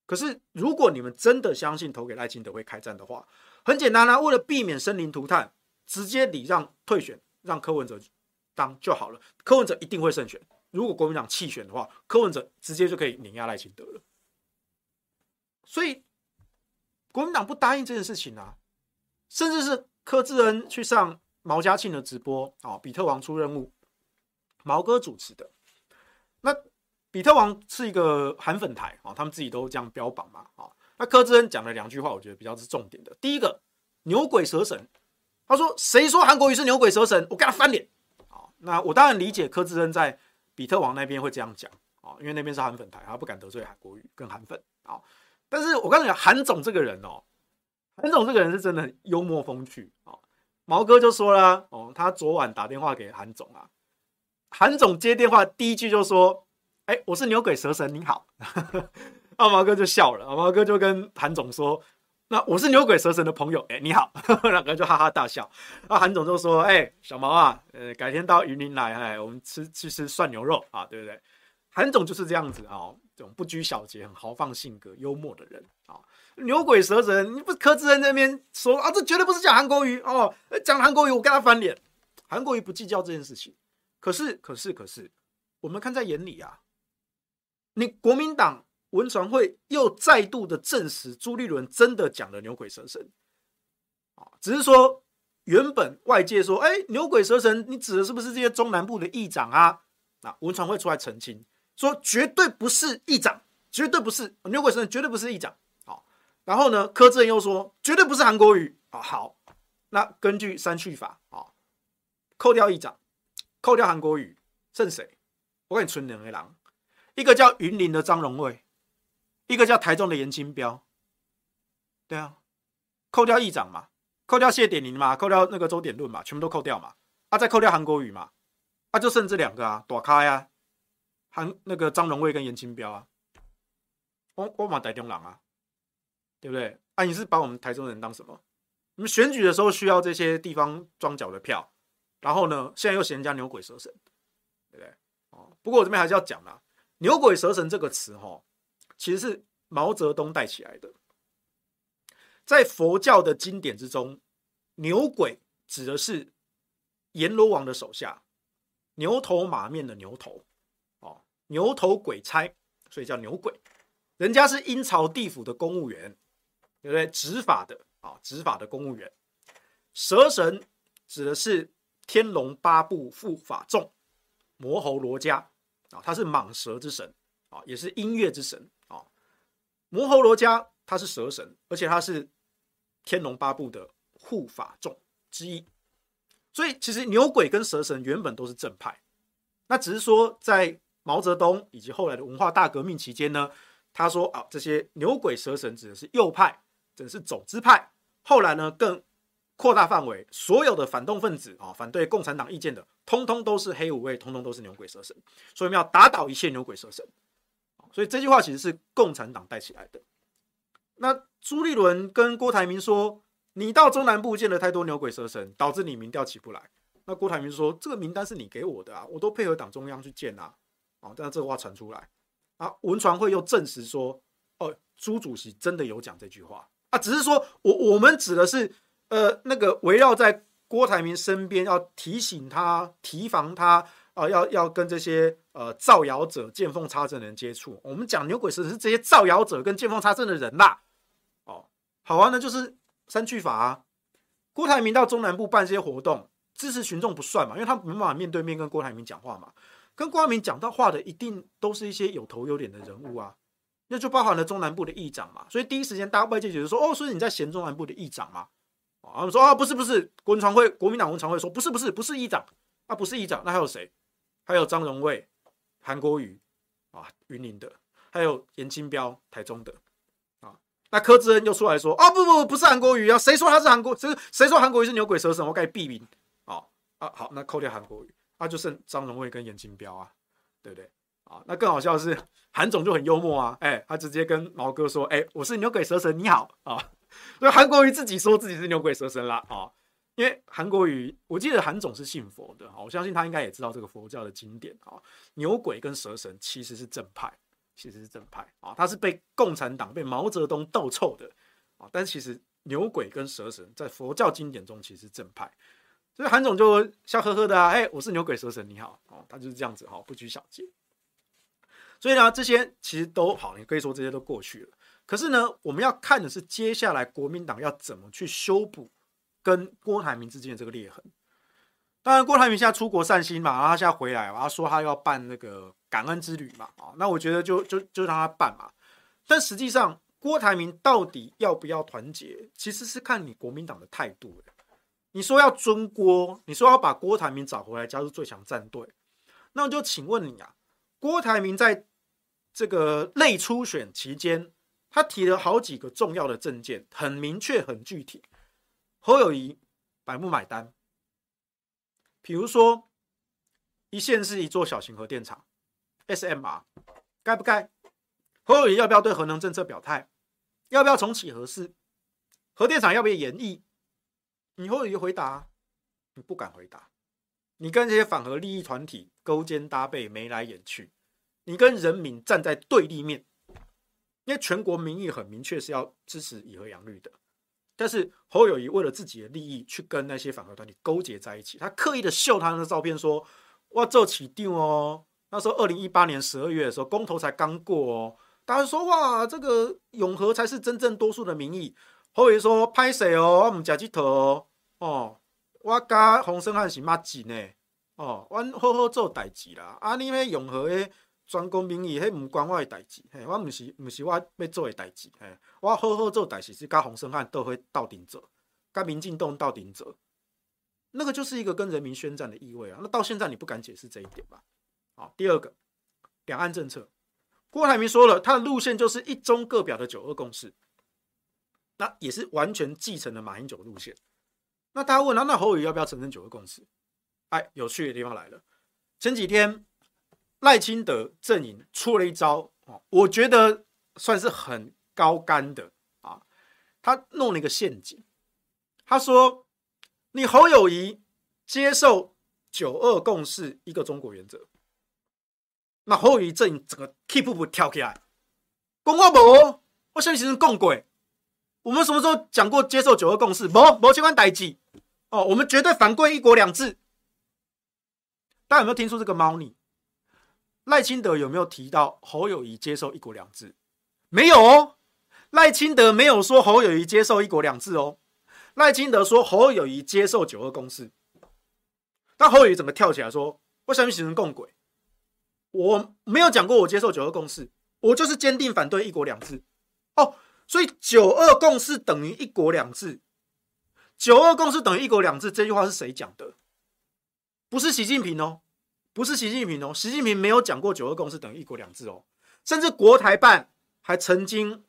可是，如果你们真的相信投给赖清德会开战的话，很简单啦、啊，为了避免生灵涂炭，直接礼让退选，让柯文哲当就好了。柯文哲一定会胜选。如果国民党弃选的话，柯文哲直接就可以碾压赖清德了。所以，国民党不答应这件事情啊，甚至是柯志恩去上毛家庆的直播啊，比特王出任务，毛哥主持的。比特王是一个韩粉台啊，他们自己都这样标榜嘛啊。那柯志恩讲了两句话，我觉得比较是重点的。第一个，牛鬼蛇神，他说谁说韩国瑜是牛鬼蛇神，我跟他翻脸啊。那我当然理解柯志恩在比特王那边会这样讲啊，因为那边是韩粉台，他不敢得罪韩国瑜跟韩粉啊。但是我告诉你，韩总这个人哦，韩总这个人是真的很幽默风趣啊。毛哥就说了哦，他昨晚打电话给韩总啊，韩总接电话第一句就说。哎，我是牛鬼蛇神，您好。阿毛哥就笑了，阿毛哥就跟韩总说：“那我是牛鬼蛇神的朋友。”哎，你好，两个人就哈哈大笑。那韩总就说：“哎，小毛啊，呃，改天到云林来，哎，我们吃去吃涮牛肉啊，对不对？”韩总就是这样子啊，这种不拘小节、很豪放性格、幽默的人啊。牛鬼蛇神，你不是柯志恩那边说啊？这绝对不是讲韩国语哦，讲韩国语我跟他翻脸。韩国语不计较这件事情，可是，可是，可是，我们看在眼里啊。你国民党文传会又再度的证实朱立伦真的讲了牛鬼蛇神啊，只是说原本外界说，哎，牛鬼蛇神，你指的是不是这些中南部的议长啊？那文传会出来澄清，说绝对不是议长，绝对不是牛鬼蛇神，绝对不是议长。好，然后呢，柯志恩又说绝对不是韩国瑜啊。好，那根据删去法啊，扣掉议长，扣掉韩国瑜，剩谁？我给你存两个人。一个叫云林的张荣味，一个叫台中的严清标，对啊，扣掉议长嘛，扣掉谢点林嘛，扣掉那个周点论嘛，全部都扣掉嘛，啊，再扣掉韩国瑜嘛，啊，就剩这两个啊，躲开呀，韩那个张荣味跟严清标啊，我我嘛台中人啊，对不对？啊，你是把我们台中人当什么？你们选举的时候需要这些地方庄脚的票，然后呢，现在又嫌人家牛鬼蛇神，对不对？哦，不过我这边还是要讲啦。牛鬼蛇神这个词，哈，其实是毛泽东带起来的。在佛教的经典之中，牛鬼指的是阎罗王的手下，牛头马面的牛头，哦，牛头鬼差，所以叫牛鬼。人家是阴曹地府的公务员，对不对？执法的啊，执法的公务员。蛇神指的是天龙八部护法众，魔猴罗家。啊，他是蟒蛇之神啊，也是音乐之神啊。摩诃罗伽他是蛇神，而且他是天龙八部的护法众之一。所以其实牛鬼跟蛇神原本都是正派，那只是说在毛泽东以及后来的文化大革命期间呢，他说啊，这些牛鬼蛇神指的是右派，指的是走资派。后来呢，更扩大范围，所有的反动分子啊，反对共产党意见的，通通都是黑五位，通通都是牛鬼蛇神。所以我们要打倒一切牛鬼蛇神。所以这句话其实是共产党带起来的。那朱立伦跟郭台铭说：“你到中南部见了太多牛鬼蛇神，导致你民调起不来。”那郭台铭说：“这个名单是你给我的啊，我都配合党中央去见啊。”啊，但这话传出来啊，文传会又证实说：“哦，朱主席真的有讲这句话啊，只是说我我们指的是。”呃，那个围绕在郭台铭身边，要提醒他、提防他啊、呃，要要跟这些呃造谣者、见缝插针的人接触。我们讲牛鬼蛇神是这些造谣者跟见缝插针的人啦。哦，好啊，那就是三句法啊。郭台铭到中南部办这些活动，支持群众不算嘛，因为他没办法面对面跟郭台铭讲话嘛。跟郭台铭讲到话的，一定都是一些有头有脸的人物啊。那就包含了中南部的议长嘛。所以第一时间，大外界就说：“哦，所以你在嫌中南部的议长嘛？”啊，他们说：“啊，不是，不是。”文传会国民党文传会说：“不是，不是，不是议长啊，不是议长。那还有谁？还有张荣卫、韩国瑜啊，云林的，还有严金标，台中的啊。那柯志恩又出来说：‘啊，不不不，不是韩国瑜啊，谁说他是韩国？谁谁说韩国瑜是牛鬼蛇神？我该避名。’啊啊，好，那扣掉韩国瑜，那、啊、就剩张荣卫跟严金标啊，对不对？”啊，那更好笑的是，韩总就很幽默啊，哎、他直接跟毛哥说，哎、我是牛鬼蛇神，你好啊。所以韩国瑜自己说自己是牛鬼蛇神啦啊，因为韩国瑜，我记得韩总是信佛的，我相信他应该也知道这个佛教的经典啊。牛鬼跟蛇神其实是正派，其实是正派啊，他是被共产党、被毛泽东斗臭的啊。但其实牛鬼跟蛇神在佛教经典中其实是正派，所以韩总就笑呵呵的啊，哎、我是牛鬼蛇神，你好啊，他就是这样子哈，不拘小节。所以呢，这些其实都好，你可以说这些都过去了。可是呢，我们要看的是接下来国民党要怎么去修补跟郭台铭之间的这个裂痕。当然，郭台铭现在出国散心嘛，然后他现在回来，然后说他要办那个感恩之旅嘛，啊，那我觉得就就就让他办嘛。但实际上，郭台铭到底要不要团结，其实是看你国民党的态度。你说要尊郭，你说要把郭台铭找回来加入最强战队，那我就请问你啊，郭台铭在。这个内初选期间，他提了好几个重要的证件，很明确、很具体。侯友宜买不买单？比如说，一线是一座小型核电厂，SMR，该不该？侯友宜要不要对核能政策表态？要不要重启核四？核电厂要不要延役？你侯友宜回答，你不敢回答。你跟这些反核利益团体勾肩搭背，眉来眼去。你跟人民站在对立面，因为全国民意很明确是要支持以和养绿的，但是侯友谊为了自己的利益去跟那些反核团体勾结在一起，他刻意的秀他的照片说：“哇，做起定哦。”那时候二零一八年十二月的时候，公投才刚过哦，大家说：“哇，这个永和才是真正多数的民意。”侯友谊说：“拍谁哦？我们假鸡头哦，我加洪胜汉是麻吉呢哦，我好好做代志啦。啊，你们永和诶。”专攻民意，迄毋关我的代志，嘿，我毋是毋是我要做的代志，嘿，我好好做代志是甲洪胜汉都会斗顶做，甲民进党斗顶做，那个就是一个跟人民宣战的意味啊。那到现在你不敢解释这一点吧？好，第二个，两岸政策，郭台铭说了，他的路线就是一中各表的九二共识，那也是完全继承了马英九路线。那大家问他，那侯友要不要承认九二共识？哎，有趣的地方来了，前几天。赖清德阵营出了一招，我觉得算是很高干的啊。他弄了一个陷阱，他说：“你侯友宜接受九二共识，一个中国原则。”那侯友宜阵营整个 keep 不跳起来，公话不？我相信是共轨。我们什么时候讲过接受九二共识？不，不相关代志哦。我们绝对反归一国两制。大家有没有听出这个猫腻？赖清德有没有提到侯友宜接受一国两制？没有哦，赖清德没有说侯友宜接受一国两制哦。赖清德说侯友宜接受九二共识，但侯友宜怎么跳起来说我想形成共轨？我没有讲过我接受九二共识，我就是坚定反对一国两制哦。所以九二共识等于一国两制，九二共识等于一国两制这句话是谁讲的？不是习近平哦。不是习近平哦，习近平没有讲过九二共识等于一国两制哦，甚至国台办还曾经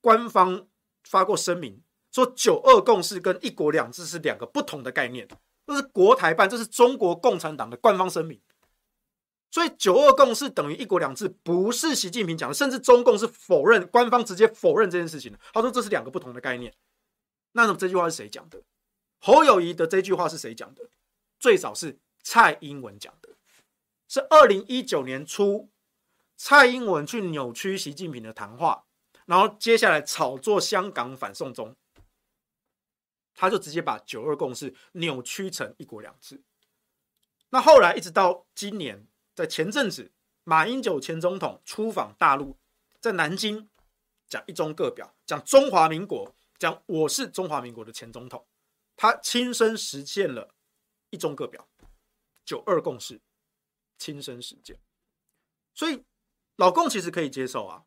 官方发过声明，说九二共识跟一国两制是两个不同的概念，这是国台办，这是中国共产党的官方声明。所以九二共识等于一国两制不是习近平讲的，甚至中共是否认，官方直接否认这件事情的。他说这是两个不同的概念。那么这句话是谁讲的？侯友宜的这句话是谁讲的？最早是蔡英文讲的。是二零一九年初，蔡英文去扭曲习近平的谈话，然后接下来炒作香港反送中，他就直接把九二共识扭曲成一国两制。那后来一直到今年，在前阵子，马英九前总统出访大陆，在南京讲一中各表，讲中华民国，讲我是中华民国的前总统，他亲身实现了一中各表，九二共识。亲身实践，所以老共其实可以接受啊。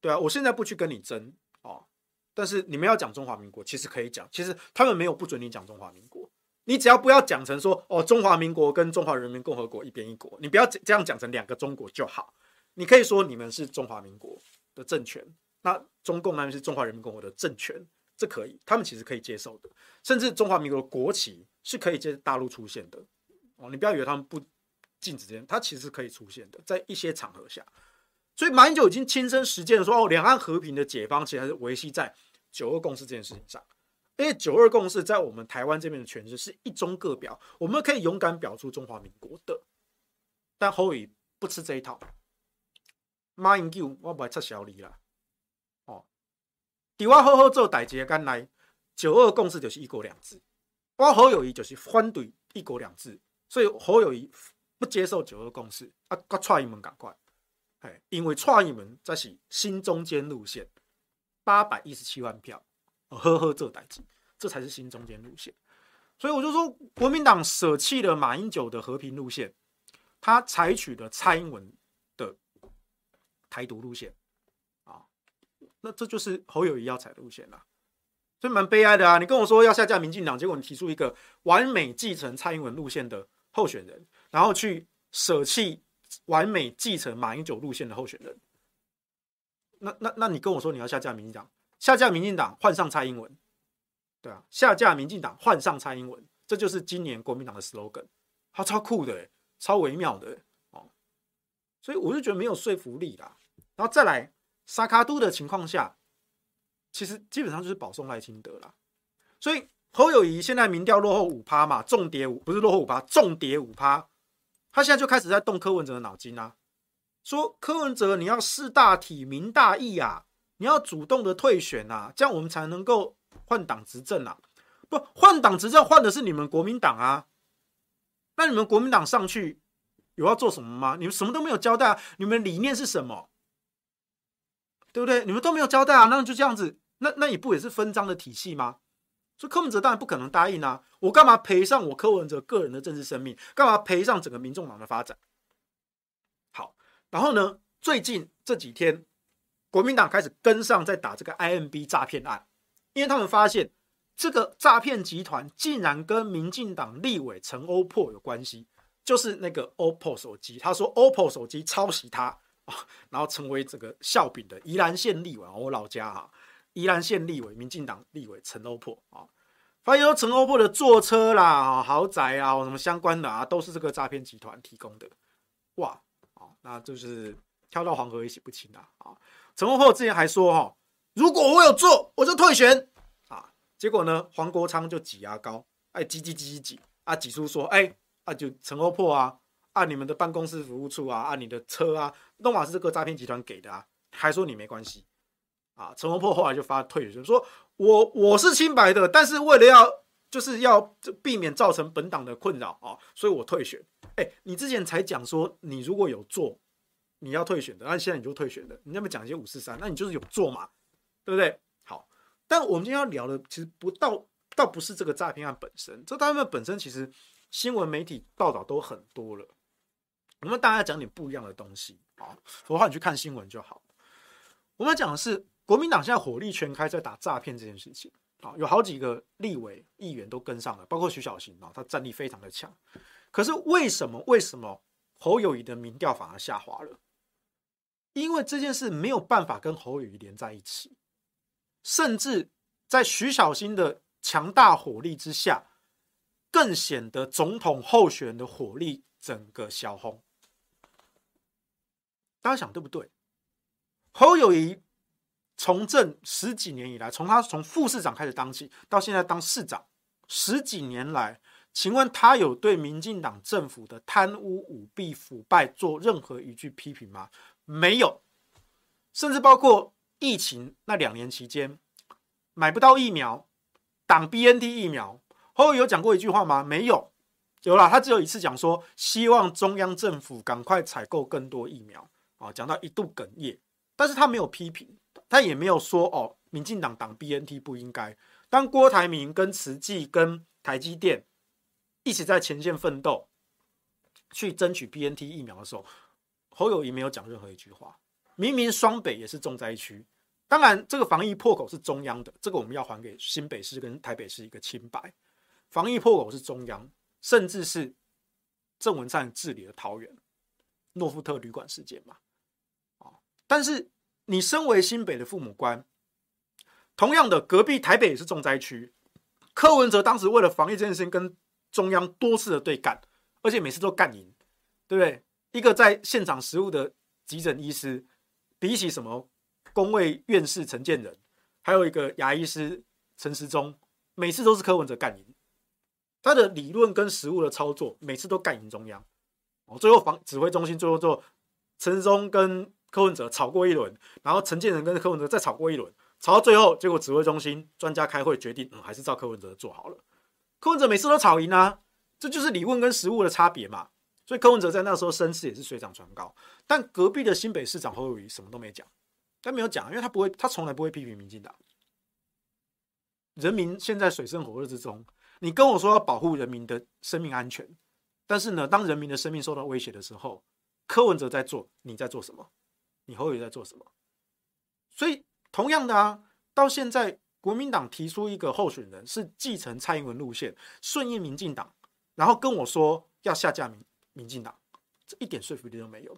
对啊，我现在不去跟你争哦，但是你们要讲中华民国，其实可以讲，其实他们没有不准你讲中华民国，你只要不要讲成说哦，中华民国跟中华人民共和国一边一国，你不要这样讲成两个中国就好，你可以说你们是中华民国的政权，那中共那边是中华人民共和国的政权，这可以，他们其实可以接受的，甚至中华民国国旗是可以在大陆出现的。哦，你不要以为他们不禁止这些，它其实可以出现的，在一些场合下。所以马英九已经亲身实践了说，哦，两岸和平的解放其实还是维系在九二共识这件事情上。因为九二共识在我们台湾这边的诠释是一中各表，我们可以勇敢表出中华民国的。但侯友宜不吃这一套。马英九，我不会撤销你啦。哦，底我好好做代志，干来九二共识就是一国两制。我侯友谊就是反对一国两制，所以侯友谊不接受九二共识。啊，我踹你们赶快。因为蔡英文这是新中间路线，八百一十七万票，呵呵，这代志，这才是新中间路线。所以我就说，国民党舍弃了马英九的和平路线，他采取了蔡英文的台独路线啊，那这就是侯友谊要踩的路线了，所以蛮悲哀的啊！你跟我说要下架民进党，结果你提出一个完美继承蔡英文路线的候选人，然后去舍弃。完美继承马英九路线的候选人，那那那你跟我说你要下架民进党，下架民进党换上蔡英文，对啊，下架民进党换上蔡英文，这就是今年国民党的 slogan，它超酷的，超微妙的哦，所以我就觉得没有说服力啦。然后再来沙卡都的情况下，其实基本上就是保送赖清德啦。所以侯友宜现在民调落后五趴嘛，重跌五不是落后五趴，重跌五趴。他现在就开始在动柯文哲的脑筋啊，说柯文哲你要识大体、明大义啊，你要主动的退选啊，这样我们才能够换党执政啊。不换党执政，换的是你们国民党啊。那你们国民党上去有要做什么吗？你们什么都没有交代啊。你们理念是什么？对不对？你们都没有交代啊。那就这样子，那那也不也是分赃的体系吗？所以柯文哲当然不可能答应啊！我干嘛赔上我柯文哲个人的政治生命？干嘛赔上整个民众党的发展？好，然后呢？最近这几天，国民党开始跟上，在打这个 IMB 诈骗案，因为他们发现这个诈骗集团竟然跟民进党立委陈欧珀有关系，就是那个 OPPO 手机，他说 OPPO 手机抄袭他，然后成为这个笑柄的宜兰县立委，我老家啊。宜兰县立委、民进党立委陈欧珀啊，发现说陈欧珀的坐车啦、豪宅啊、什么相关的啊，都是这个诈骗集团提供的。哇，那就是跳到黄河也洗不清啊！啊，陈欧珀之前还说哈，如果我有做，我就退选啊。结果呢，黄国昌就挤牙膏，哎，挤挤挤挤挤啊，挤出说，哎，啊就陈欧珀啊，按你们的办公室服务处啊，按你的车啊，弄瓦是这个诈骗集团给的啊，还说你没关系。啊，陈欧珀后来就发退选，说我我是清白的，但是为了要就是要避免造成本党的困扰啊，所以我退选。哎，你之前才讲说你如果有做，你要退选的，那现在你就退选的，你那么讲一些五四三，那你就是有做嘛，对不对？好，但我们今天要聊的其实不到，倒不是这个诈骗案本身，这诈骗案本身其实新闻媒体报道都很多了，我们大家讲点不一样的东西啊，否则你去看新闻就好。我们讲的是。国民党现在火力全开在打诈骗这件事情啊，有好几个立委议员都跟上了，包括徐小新啊，他战力非常的强。可是为什么为什么侯友宜的民调反而下滑了？因为这件事没有办法跟侯友宜连在一起，甚至在徐小新的强大火力之下，更显得总统候选人的火力整个消轰。大家想对不对？侯友宜。从政十几年以来，从他从副市长开始当起，到现在当市长，十几年来，请问他有对民进党政府的贪污舞弊腐败做任何一句批评吗？没有，甚至包括疫情那两年期间买不到疫苗，挡 BNT 疫苗，侯友有讲过一句话吗？没有，有啦，他只有一次讲说希望中央政府赶快采购更多疫苗啊，讲到一度哽咽，但是他没有批评。他也没有说哦，民进党挡 BNT 不应该。当郭台铭跟慈济跟台积电一起在前线奋斗，去争取 BNT 疫苗的时候，侯友宜没有讲任何一句话。明明双北也是重灾区，当然这个防疫破口是中央的，这个我们要还给新北市跟台北市一个清白。防疫破口是中央，甚至是郑文灿治理的桃园诺富特旅馆事件嘛，啊，但是你身为新北的父母官，同样的隔壁台北也是重灾区，柯文哲当时为了防疫这件事情跟中央多次的对干，而且每次都干赢，对不对？一个在现场实务的急诊医师，比起什么公卫院士陈建仁，还有一个牙医师陈时中，每次都是柯文哲干赢。他的理论跟实务的操作，每次都干赢中央。哦，最后防指挥中心最后做陈时中跟柯文哲吵过一轮，然后陈建仁跟柯文哲再吵过一轮，吵到最后，结果指挥中心专家开会决定，嗯，还是照柯文哲做好了。柯文哲每次都吵赢啊，这就是理论跟实务的差别嘛。所以柯文哲在那时候声势也是水涨船高。但隔壁的新北市长侯友宜什么都没讲，他没有讲，因为他不会，他从来不会批评民进党。人民现在水深火热之中，你跟我说要保护人民的生命安全，但是呢，当人民的生命受到威胁的时候，柯文哲在做，你在做什么？你侯友宜在做什么？所以同样的啊，到现在。国民党提出一个候选人是继承蔡英文路线，顺应民进党，然后跟我说要下架民民进党，这一点说服力都没有。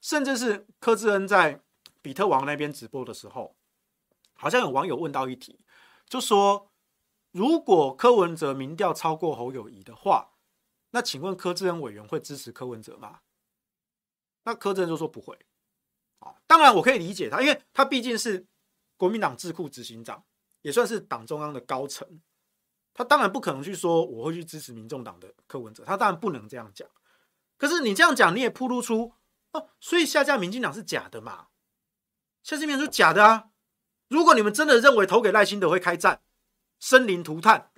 甚至是柯志恩在比特王那边直播的时候，好像有网友问到一题，就说如果柯文哲民调超过侯友宜的话，那请问柯志恩委员会支持柯文哲吗？那柯志恩就说不会。啊，当然我可以理解他，因为他毕竟是国民党智库执行长。也算是党中央的高层，他当然不可能去说我会去支持民众党的柯文哲，他当然不能这样讲。可是你这样讲，你也铺露出哦，所以下架民进党是假的嘛？下架民进党是假的啊！如果你们真的认为投给赖清德会开战、生灵涂炭，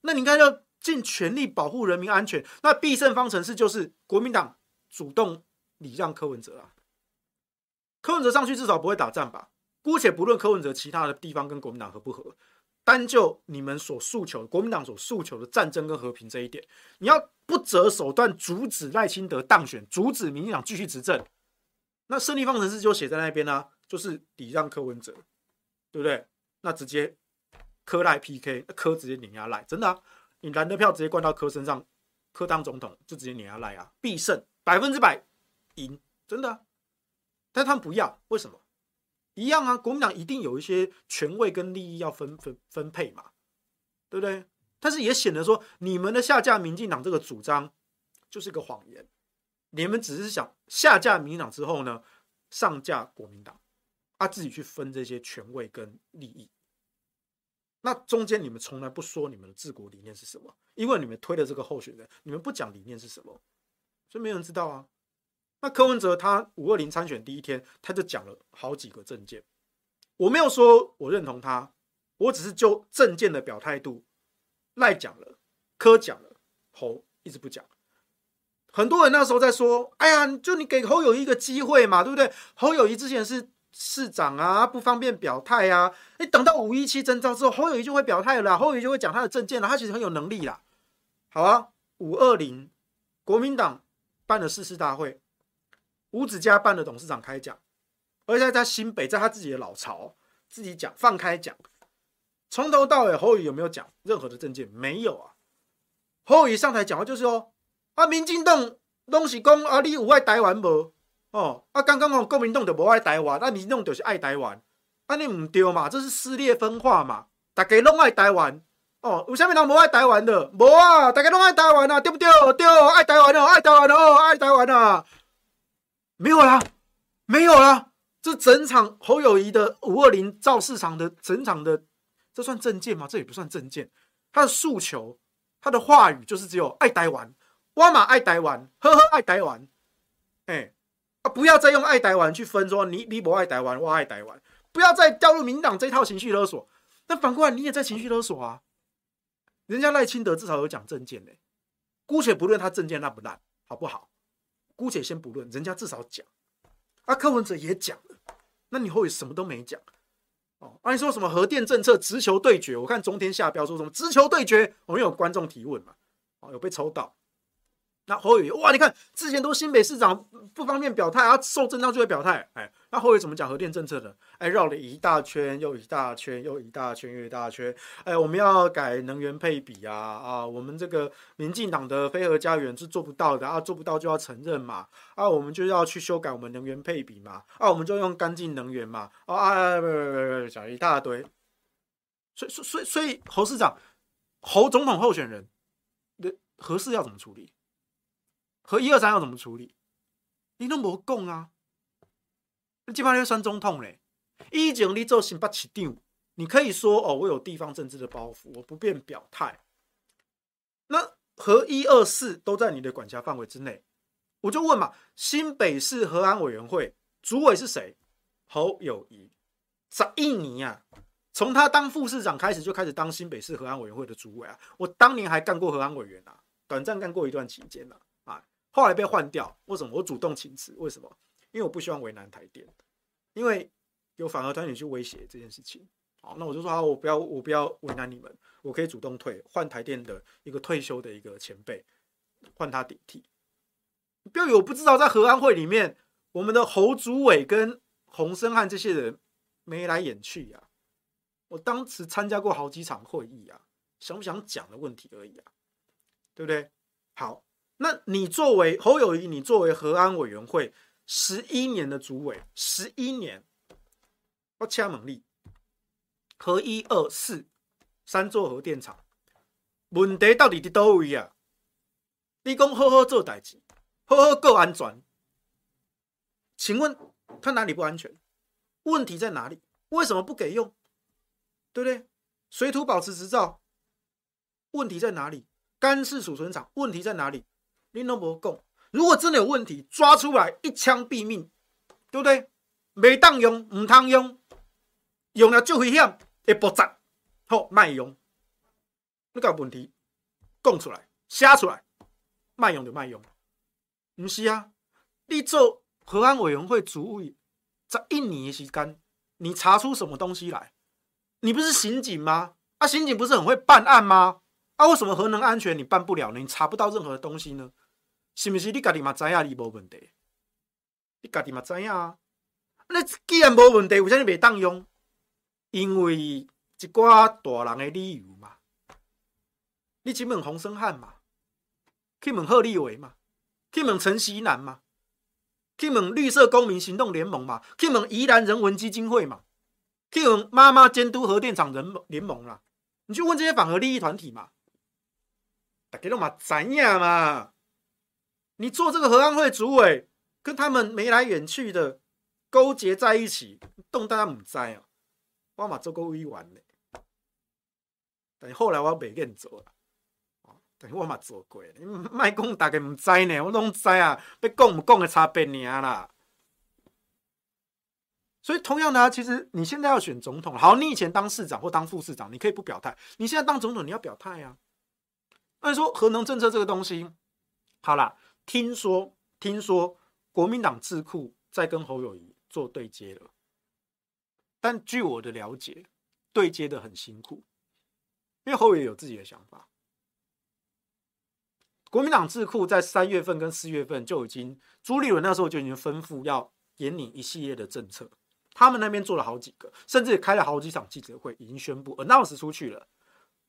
那你应该要尽全力保护人民安全。那必胜方程式就是国民党主动礼让柯文哲啊，柯文哲上去至少不会打仗吧？姑且不论柯文哲其他的地方跟国民党合不合，单就你们所诉求，国民党所诉求的战争跟和平这一点，你要不择手段阻止赖清德当选，阻止民进党继续执政，那胜利方程式就写在那边啊，就是礼让柯文哲，对不对？那直接柯赖 PK，柯直接碾压赖，真的啊，你蓝的票直接灌到柯身上，柯当总统就直接碾压赖啊，必胜百分之百赢，真的，但他们不要，为什么？一样啊，国民党一定有一些权位跟利益要分分分配嘛，对不对？但是也显得说，你们的下架民进党这个主张就是个谎言，你们只是想下架民进党之后呢，上架国民党，啊，自己去分这些权位跟利益。那中间你们从来不说你们的治国理念是什么，因为你们推的这个候选人，你们不讲理念是什么，所以没有人知道啊。那柯文哲他五二零参选第一天，他就讲了好几个政见，我没有说我认同他，我只是就政见的表态度，赖讲了，柯讲了，侯一直不讲。很多人那时候在说，哎呀，就你给侯友一个机会嘛，对不对？侯友谊之前是市长啊，不方便表态啊，你等到五一七征召之后，侯友谊就会表态了，侯友谊就会讲他的政见了，他其实很有能力啦。好啊，五二零国民党办了誓师大会。吴子嘉办的董事长开讲，而且在新北，在他自己的老巢自己讲，放开讲，从头到尾侯友宜有没有讲任何的政见？没有啊。侯友宜上台讲话就是说啊，民进党东西讲啊，你有爱台湾无？哦，啊，刚刚讲国民党就无爱台湾，那民进党就是爱台湾，啊，你唔对嘛？这是撕裂分化嘛？大家拢爱台湾哦，有啥物人无爱台湾的？无啊，大家拢爱台湾啊，对不对？对，爱台湾哦，爱台湾哦，爱台湾啊。没有啦，没有啦，这整场侯友谊的五二零造市场的整场的，这算政见吗？这也不算政见，他的诉求，他的话语就是只有爱台湾，挖马爱台湾，呵呵爱台湾，哎，啊不要再用爱台湾去分说你你不爱台湾，我爱台湾，不要再掉入民党这套情绪勒索。那反过来你也在情绪勒索啊，人家赖清德至少有讲政见呢，姑且不论他政见烂不烂，好不好？姑且先不论，人家至少讲，啊，柯文哲也讲了，那你后面什么都没讲，哦，按，你说什么核电政策直球对决？我看中天下标说什么直球对决，我们有观众提问嘛，哦，有被抽到，那侯友宜哇，你看之前都新北市长不方便表态，啊，受震荡就会表态。哎，那侯友怎么讲核电政策的？哎，绕了一大圈又一大圈又一大圈又一大圈。哎，我们要改能源配比啊啊，我们这个民进党的非核家园是做不到的啊，做不到就要承认嘛啊，我们就要去修改我们能源配比嘛啊，我们就用干净能源嘛啊啊，不不不不，讲一大堆。所以所以所以侯市长侯总统候选人的核四要怎么处理？和一二三要怎么处理？你都没讲啊！你基本上要选总统嘞。以前你做新北市长，你可以说哦，我有地方政治的包袱，我不便表态。那和一二四都在你的管辖范围之内，我就问嘛：新北市和安委员会主委是谁？侯友宜。在印尼啊，从他当副市长开始就开始当新北市和安委员会的主委啊。我当年还干过和安委员啊，短暂干过一段期间啊。后来被换掉，为什么？我主动请辞，为什么？因为我不希望为难台电，因为有反核团体去威胁这件事情。好，那我就说好，我不要，我不要为难你们，我可以主动退，换台电的一个退休的一个前辈，换他顶替。不要以为我不知道，在核安会里面，我们的侯主委跟洪申翰这些人眉来眼去呀、我当时参加过好几场会议啊，想不想讲的问题而已啊，对不对？好。那你作为侯友宜，你作为核安委员会十一年的主委，十一年，我掐猛力，核一二四三座核电厂，问题到底在哪位啊？你讲好好做代志，好好够安全，请问他哪里不安全？问题在哪里？为什么不给用？对不对？水土保持执照，问题在哪里？干式储存厂，问题在哪里？你都没讲，如果真的有问题，抓出来一枪毙命，对不对？没当用，唔通用，用了就危险，会爆炸，好，卖用。你个问题讲出来，写出来，卖用就卖用。不是啊，你做核安委员会主委，在一年的时间，你查出什么东西来？你不是刑警吗？啊，刑警不是很会办案吗？啊，为什么核能安全你办不了呢？你查不到任何的东西呢？是不是你家己嘛知影你无问题？你家己嘛知影啊？那既然无问题，为啥你袂当用？因为一寡大人的理由嘛。你去问洪森汉嘛，去问贺立伟嘛，去问陈锡南嘛，去问绿色公民行动联盟嘛，去问宜兰人文基金会嘛，去问妈妈监督核电厂人联盟啦。你去问这些反核利益团体嘛？大家都嘛知影嘛？你做这个核安会主委，跟他们眉来眼去的勾结在一起，动大家唔知啊？我嘛做过委员呢，但是后来我没跟做了，但是我嘛做过，你卖讲大家唔知呢，我拢知啊，要讲唔讲的差别尔啦。所以同样的啊，其实你现在要选总统，好，你以前当市长或当副市长，你可以不表态，你现在当总统，你要表态啊。那你说核能政策这个东西，好了。听说，听说国民党智库在跟侯友宜做对接了，但据我的了解，对接的很辛苦，因为侯友宜有自己的想法。国民党智库在三月份跟四月份就已经，朱立伦那时候就已经吩咐要研拟一系列的政策，他们那边做了好几个，甚至开了好几场记者会，已经宣布而那时出去了。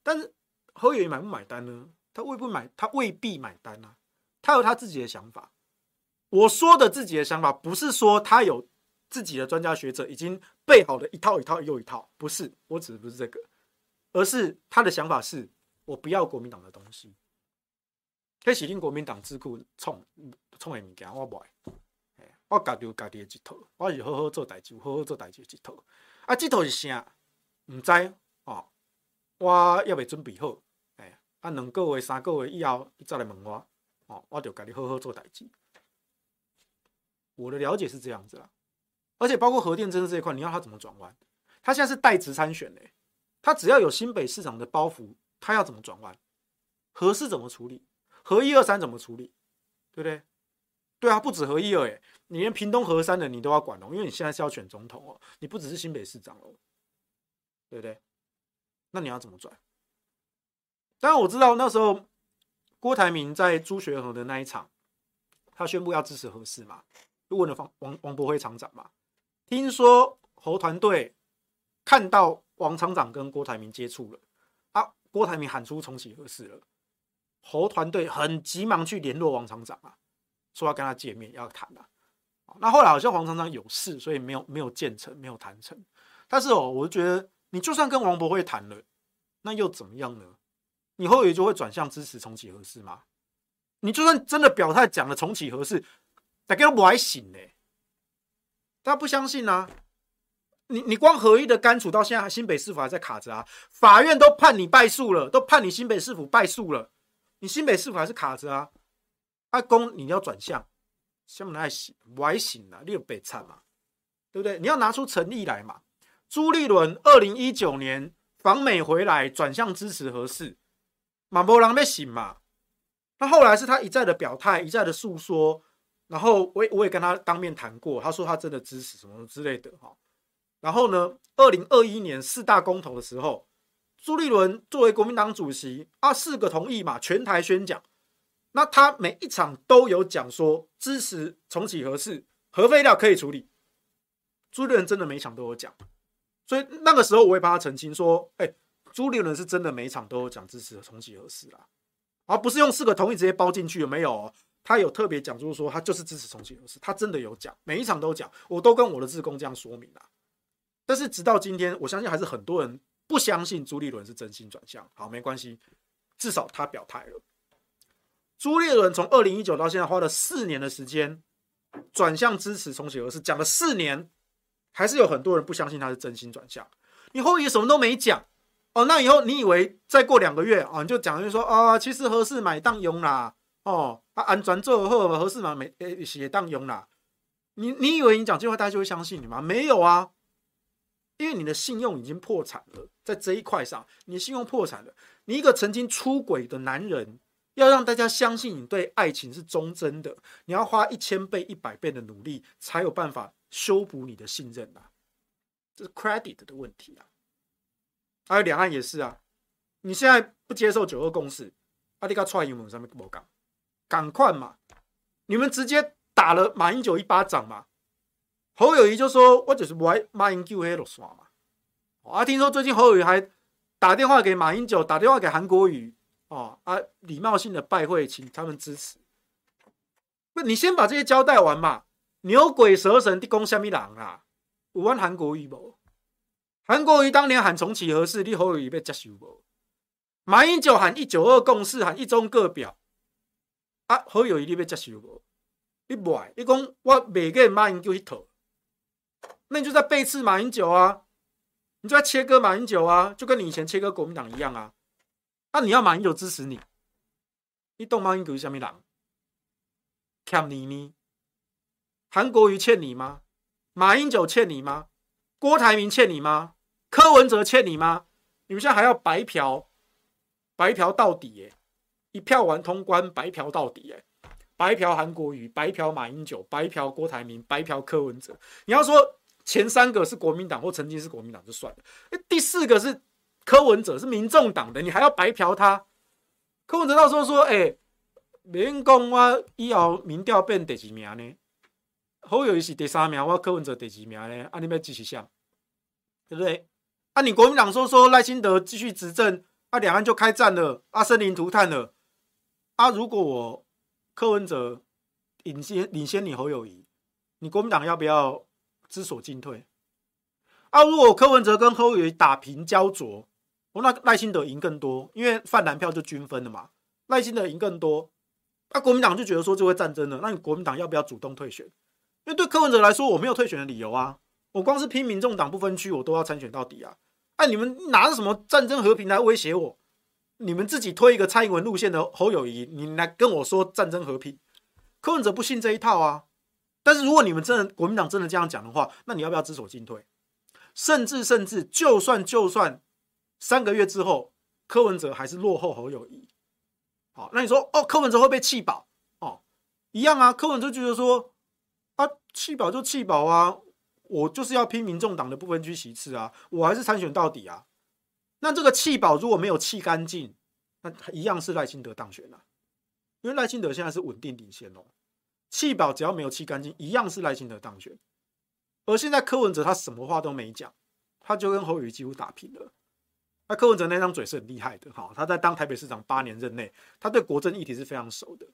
但是侯友宜买不买单呢？他未必买，他未必买单啊。他有他自己的想法。我说的自己的想法，不是说他有自己的专家学者已经备好的一套一套又一套，不是。我指的不是这个，而是他的想法是：我不要国民党的东西。可以洗定国民党智库冲冲的物件，我不爱。我家己有家己的一套，我是好好做代志，好好做代志一套。啊，这套是啥？唔知哦。我要未准备好。啊，两个月、三个月以后，你再来问我。哦，我就跟你好好做代志。我的了解是这样子啦，而且包括核电政策这一块，你要他怎么转弯？他现在是代职参选嘞，他只要有新北市长的包袱，他要怎么转弯？核四怎么处理？核一二三怎么处理？对不对？对啊，不止核一二，哎，你连屏东核三的你都要管哦，因为你现在是要选总统哦，你不只是新北市长哦，对不对？那你要怎么转？当然我知道那时候。郭台铭在朱学恒的那一场，他宣布要支持何氏嘛，就问了王王王博辉厂长嘛。听说侯团队看到王厂长跟郭台铭接触了，啊，郭台铭喊出重启核四了，侯团队很急忙去联络王厂长啊，说要跟他见面要谈啊。那后来好像黄厂长有事，所以没有没有建成，没有谈成。但是哦，我就觉得你就算跟王博辉谈了，那又怎么样呢？你侯友宜就会转向支持重启核四吗？你就算真的表态讲了重启核四，大家都不爱信呢？大家不相信啊！你你光合一的干楚到现在，新北市府还在卡着啊！法院都判你败诉了，都判你新北市府败诉了，你新北市府还是卡着啊！阿公，你要转向，什么爱信？不爱信啊！你有被惨嘛？对不对？你要拿出诚意来嘛！朱立伦二零一九年访美回来，转向支持核四。马博郎没醒嘛？那后来是他一再的表态，一再的诉说，然后我也我也跟他当面谈过，他说他真的支持什么之类的哈。然后呢，二零二一年四大公投的时候，朱立伦作为国民党主席啊，四个同意嘛，全台宣讲。那他每一场都有讲说支持重启核四，核废料可以处理。朱立伦真的每一场都有讲，所以那个时候我也帮他澄清说，哎。朱立伦是真的每一场都有讲支持重启核四啦，而不是用四个同意直接包进去，有没有？他有特别讲，就是说他就是支持重启核四，他真的有讲，每一场都讲，我都跟我的志工这样说明啦。但是直到今天，我相信还是很多人不相信朱立伦是真心转向。好，没关系，至少他表态了。朱立伦从二零一九到现在花了四年的时间转向支持重启核四，讲了四年，还是有很多人不相信他是真心转向。你后也什么都没讲。哦，那以后你以为再过两个月啊，你就讲就说啊，其实合适买当用啦，哦，啊安全做后合适买没诶写当用啦。你你以为你讲这句话大家就会相信你吗？没有啊，因为你的信用已经破产了，在这一块上，你的信用破产了。你一个曾经出轨的男人，要让大家相信你对爱情是忠贞的，你要花一千倍、一百倍的努力，才有办法修补你的信任啊。这是 credit 的问题啊。还有两岸也是啊，你现在不接受九二共识，阿里嘎踹英文上面不讲，赶快嘛！你们直接打了马英九一巴掌嘛！侯友谊就说：“我就是不爱马英九黑了算嘛。”啊，听说最近侯友谊还打电话给马英九，打电话给韩国瑜，哦啊，礼貌性的拜会，请他们支持。不，你先把这些交代完嘛！牛鬼蛇神的攻虾米人啊？有关韩国瑜不？韩国瑜当年喊重启核四，你侯友宜被接受无？马英九喊一九二共识，喊一中各表，啊，侯友宜你被接受无？你不爱，你讲我未给马英九一套，那你就在背刺马英九啊，你就在切割马英九啊，就跟你以前切割国民党一样啊。那、啊、你要马英九支持你，你懂马英九是什么人？欠你呢？韩国瑜欠你吗？马英九欠你吗？郭台铭欠你吗？柯文哲欠你吗？你们现在还要白嫖，白嫖到底耶！一票完通关，白嫖到底耶！白嫖韩国瑜，白嫖马英九，白嫖郭台铭，白嫖柯文哲。你要说前三个是国民党或曾经是国民党就算了，第四个是柯文哲，是民众党的，你还要白嫖他？柯文哲到时候说：“哎、欸，免讲我以后民调变第几名呢？侯友宜是第三名，我柯文哲第几名呢？啊，你们继续想，对不对？”啊！你国民党说说赖清德继续执政，啊，两岸就开战了，啊，生灵涂炭了，啊！如果我柯文哲领先领先你侯友宜，你国民党要不要知所进退？啊！如果柯文哲跟侯友宜打平焦灼，我那赖清德赢更多，因为泛蓝票就均分了嘛，赖清德赢更多，那、啊、国民党就觉得说这会战争了，那你国民党要不要主动退选？因为对柯文哲来说，我没有退选的理由啊。我光是拼民众党不分区，我都要参选到底啊！哎，你们拿着什么战争和平来威胁我？你们自己推一个蔡英文路线的侯友宜，你来跟我说战争和平？柯文哲不信这一套啊！但是如果你们真的国民党真的这样讲的话，那你要不要知所进退？甚至甚至，就算就算三个月之后柯文哲还是落后侯友宜，好，那你说哦，柯文哲会被气饱哦？一样啊，柯文哲觉得说啊，气饱就气饱啊。我就是要拼民众党的不分区席次啊，我还是参选到底啊。那这个弃保如果没有弃干净，那一样是赖清德当选了啊。因为赖清德现在是稳定领先哦，弃保只要没有弃干净，一样是赖清德当选。而现在柯文哲他什么话都没讲，他就跟侯友宜几乎打平了。那柯文哲那张嘴是很厉害的哈，他在当台北市长八年任内，他对国政议题是非常熟的，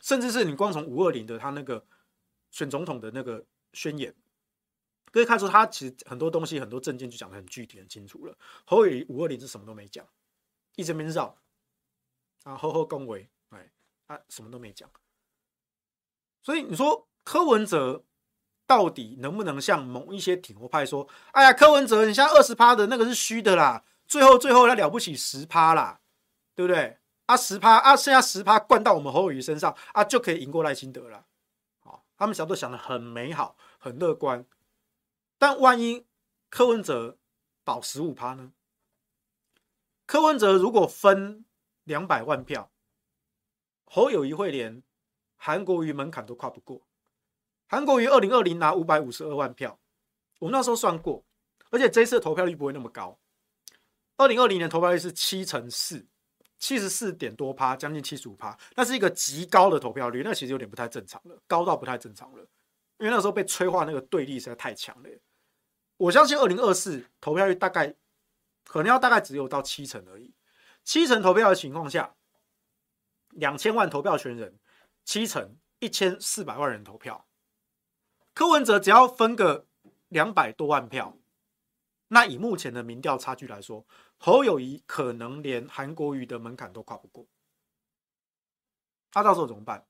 甚至是你光从五二零的他那个选总统的那个宣言，可以看出他其实很多东西很多证件就讲得很具体很清楚了。侯友宜五二零是什么都没讲，一直在绕啊，呵呵恭维，哎，他什么都没讲。所以你说柯文哲到底能不能像某一些挺侯派说，哎呀，柯文哲你现在二十趴的那个是虚的啦，最后最后他了不起十趴啦，对不对？啊十趴啊，剩下十趴灌到我们侯友宜身上啊，就可以赢过赖清德了。好，他们小时候想的很美好，很乐观。但万一柯文哲保十五趴呢？柯文哲如果分两百万票，侯友宜会连韩国瑜门槛都跨不过。韩国瑜二零二零拿五百五十二万票，我们那时候算过，而且这次的投票率不会那么高。二零二零年投票率是七成四，七十四点多趴，将近七十五趴，那是一个极高的投票率，那其实有点不太正常了，高到不太正常了，因为那时候被催化那个对立实在太强了。我相信二零二四投票率大概可能要大概只有到七成而已。七成投票的情况下，两千万投票权人，七成一千四百万人投票，柯文哲只要分个两百多万票，那以目前的民调差距来说，侯友宜可能连韩国瑜的门槛都跨不过。他、啊、到时候怎么办？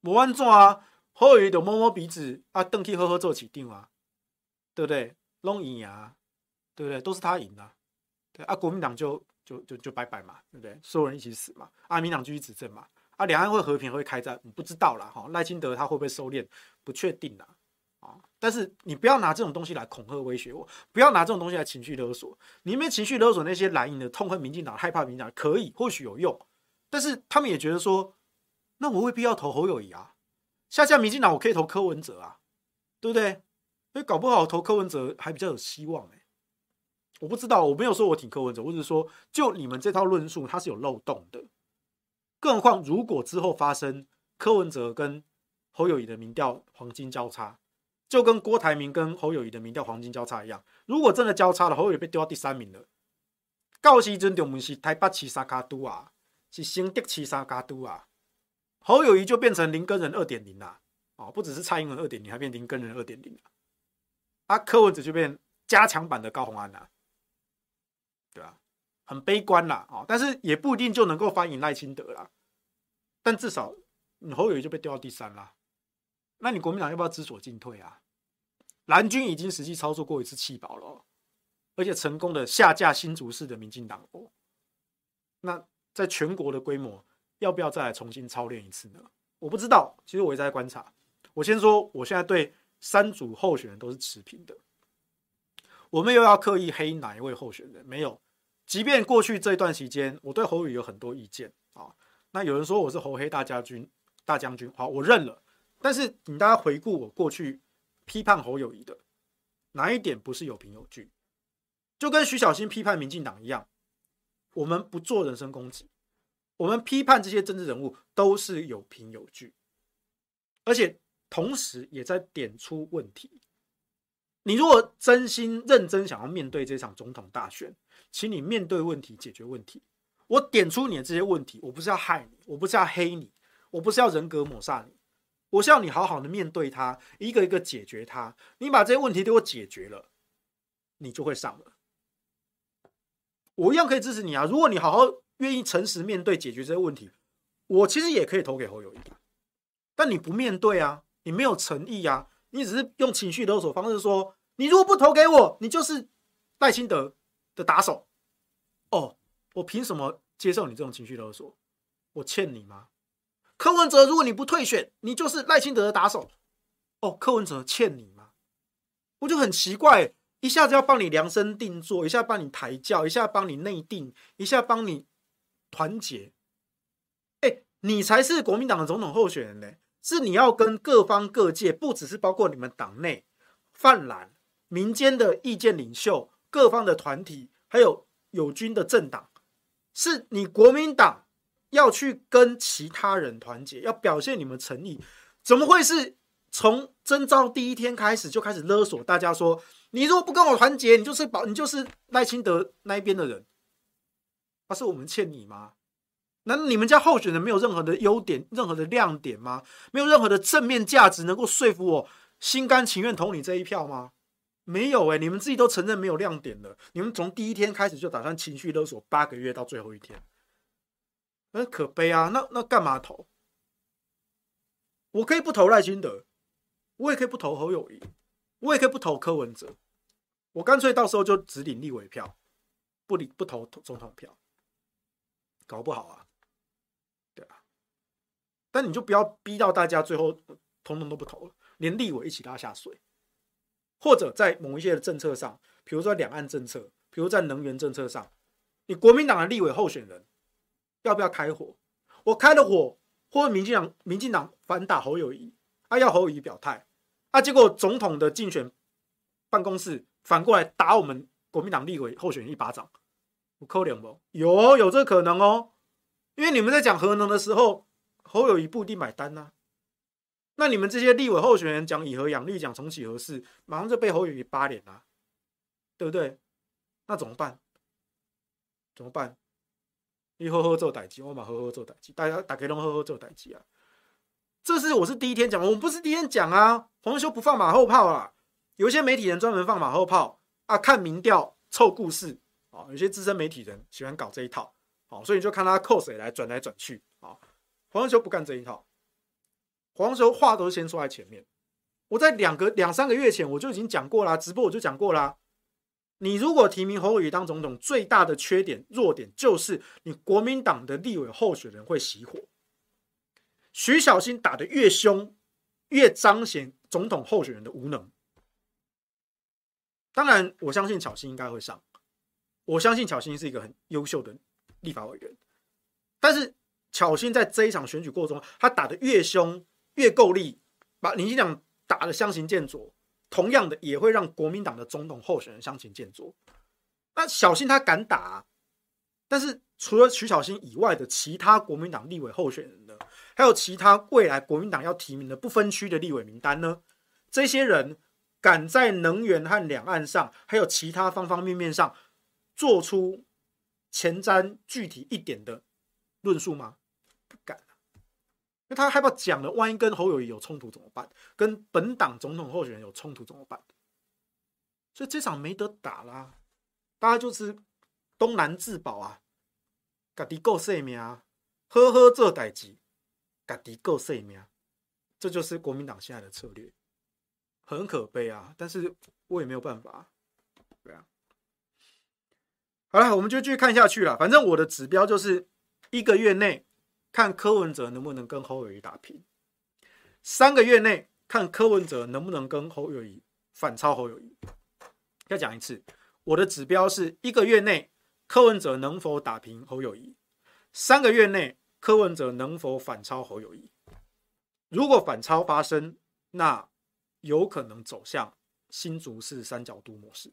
没办法啊，侯友宜就摸摸鼻子啊，邓去呵呵做起定啊，对不对？弄赢啊，对不对？都是他赢啊，对啊，国民党就就就就拜拜嘛，对不对？所有人一起死嘛，啊，民党继续执政嘛，啊，两岸会和平会开战，不知道啦，哈，赖清德他会不会收敛？不确定啦，啊，但是你不要拿这种东西来恐吓威胁我，不要拿这种东西来情绪勒索，你们情绪勒索那些蓝营的痛恨民进党、害怕民进党可以，或许有用，但是他们也觉得说，那我未必要投侯友宜啊，下架民进党我可以投柯文哲啊，对不对？所以搞不好投柯文哲还比较有希望哎，我不知道，我没有说我挺柯文哲，我只是说就你们这套论述它是有漏洞的。更何况如果之后发生柯文哲跟侯友谊的民调黄金交叉，就跟郭台铭跟侯友谊的民调黄金交叉一样，如果真的交叉了，侯友宜被丢到第三名了，到时阵就不是台北市三脚督啊，是新竹市三脚督啊，侯友谊就变成林根仁二点零啦，哦，不只是蔡英文二点零，还变林根仁二点零啊，柯文哲就变加强版的高虹安了，对啊，很悲观啦，哦，但是也不一定就能够翻赢赖清德啦，但至少你侯友宜就被丢到第三啦，那你国民党要不要知所进退啊？蓝军已经实际操作过一次弃保了，而且成功的下架新竹市的民进党哦，那在全国的规模，要不要再来重新操练一次呢？我不知道，其实我也在观察。我先说，我现在对。三组候选人都是持平的，我们又要刻意黑哪一位候选人？没有，即便过去这段时间，我对侯宇有很多意见啊。那有人说我是侯黑大将军，大将军，好，我认了。但是请大家回顾我过去批判侯友谊的哪一点不是有凭有据？就跟徐小新批判民进党一样，我们不做人身攻击，我们批判这些政治人物都是有凭有据，而且。同时也在点出问题。你如果真心认真想要面对这场总统大选，请你面对问题，解决问题。我点出你的这些问题，我不是要害你，我不是要黑你，我不是要人格抹杀你，我是要你好好的面对它，一个一个解决它。你把这些问题都给我解决了，你就会上了。我一样可以支持你啊！如果你好好愿意诚实面对解决这些问题，我其实也可以投给侯友谊。但你不面对啊！你没有诚意呀、啊！你只是用情绪勒索方式说，你如果不投给我，你就是赖清德的打手。哦，我凭什么接受你这种情绪勒索？我欠你吗？柯文哲，如果你不退选，你就是赖清德的打手。哦，柯文哲欠你吗？我就很奇怪，一下子要帮你量身定做，一下帮你抬轿，一下帮你内定，一下帮你团结。哎，你才是国民党的总统候选人呢。是你要跟各方各界，不只是包括你们党内泛蓝、民间的意见领袖、各方的团体，还有友军的政党，是你国民党要去跟其他人团结，要表现你们诚意，怎么会是从征召第一天开始就开始勒索大家说，你如果不跟我团结，你就是保你就是赖清德那一边的人？那、是我们欠你吗？难道你们家候选人没有任何的优点、任何的亮点吗？没有任何的正面价值能够说服我心甘情愿投你这一票吗？没有哎、你们自己都承认没有亮点了。你们从第一天开始就打算情绪勒索八个月到最后一天，那可悲啊！那那干嘛投？我可以不投赖清德，我也可以不投侯友谊，我也可以不投柯文哲，我干脆到时候就只领立委票，不领不投总统票，搞不好，啊。但你就不要逼到大家最后通通都不投了，连立委一起拉下水。或者在某一些的政策上，比如说两岸政策，比如在能源政策上，你国民党的立委候选人要不要开火？我开了火，或者民进党民进党反打侯友宜，啊要侯友宜表态，啊结果总统的竞选办公室反过来打我们国民党立委候选人一巴掌，我扣脸不？有有这可能哦，因为你们在讲核能的时候，侯友宜不一定买单呐、啊。那你们这些立委候选人讲以和养绿，讲重启何事，马上就被侯友宜扒脸了，对不对？那怎么办？怎么办？你好好做代志，我嘛好好做代志，大家大家拢好好做代志啊！这是我是第一天讲，我们不是第一天讲啊。黄修不放马后炮啊，有一些媒体人专门放马后炮啊，看民调凑故事啊，有些资深媒体人喜欢搞这一套，好，所以你就看他扣谁来转来转去啊。黄修不干这一套。黄时候话都先说在前面，我在两个两三个月前我就已经讲过了，直播我就讲过了。你如果提名侯友宜当总统，最大的缺点弱点就是你国民党的立委候选人会熄火。徐小新打得越凶，越彰显总统候选人的无能。当然，我相信巧芯应该会上，我相信巧芯是一个很优秀的立法委员，但是巧芯在这一场选举过程中，他打得越凶。越够力，把民进党打得相形见絀，同样的也会让国民党的总统候选人相形见絀。那小心他敢打，但是除了徐小新以外的其他国民党立委候选人呢？还有其他未来国民党要提名的不分区的立委名单呢？这些人敢在能源和两岸上，还有其他方方面面上做出前瞻具体一点的论述吗？他害怕讲了，万一跟侯友宜有冲突怎么办？跟本党总统候选人有冲突怎么办？所以这场没得打啦，大家就是东南自保啊，家己顾性命，好好做代志，家己顾性命，这就是国民党现在的策略，很可悲啊！但是我也没有办法，对啊。好了，我们就继续看下去了。反正我的指标就是一个月内。看柯文哲能不能跟侯友宜打平，三个月内看柯文哲能不能跟侯友宜反超侯友宜。再讲一次，我的指标是一个月内柯文哲能否打平侯友宜，三个月内柯文哲能否反超侯友宜。如果反超发生，那有可能走向新竹市三角都模式；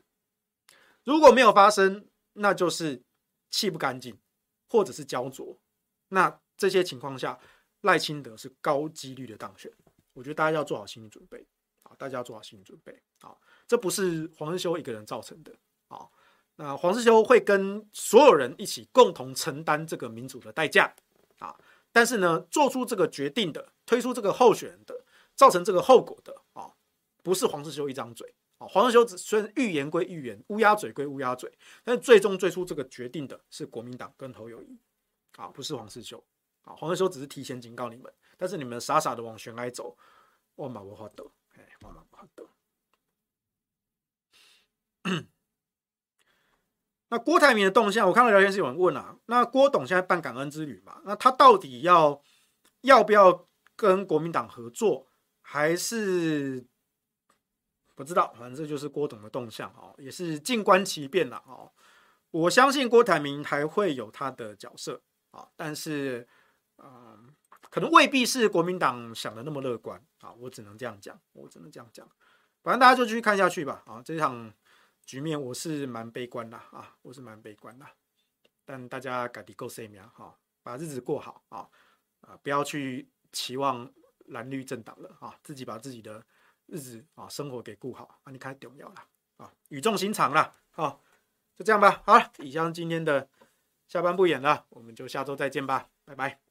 如果没有发生，那就是气不干净，或者是焦灼。那这些情况下，赖清德是高几率的当选。我觉得大家要做好心理准备啊！大家要做好心理准备啊！这不是黄世修一个人造成的啊！那黄世修会跟所有人一起共同承担这个民主的代价啊！但是呢，做出这个决定的、推出这个候选人的、造成这个后果的啊，不是黄世修一张嘴啊！黄世修只虽然预言归预言，乌鸦嘴归乌鸦嘴，但最终做出这个决定的是国民党跟侯友宜啊，不是黄世修。黄世修只是提前警告你们，但是你们傻傻的往悬崖走，万万无法得，哎，万万无法得。那郭台铭的动向，我看到聊天室有人问啊，那郭董现在办感恩之旅嘛，那他到底要要不要跟国民党合作，还是不知道？反正这就是郭董的动向哦，也是静观其变了哦。我相信郭台铭还会有他的角色啊，但是。嗯，可能未必是国民党想的那么乐观啊，我只能这样讲，我只能这样讲。反正大家就继续看下去吧。啊，这场局面我是蛮悲观的啊，我是蛮悲观的。但大家赶紧够生命哈，把日子过好啊啊，不要去期望蓝绿政党了啊，自己把自己的日子啊生活给顾好啊，你开始重要了啊，语重心长了啊，就这样吧。好了，以上今天的下班不演了，我们就下周再见吧，拜拜。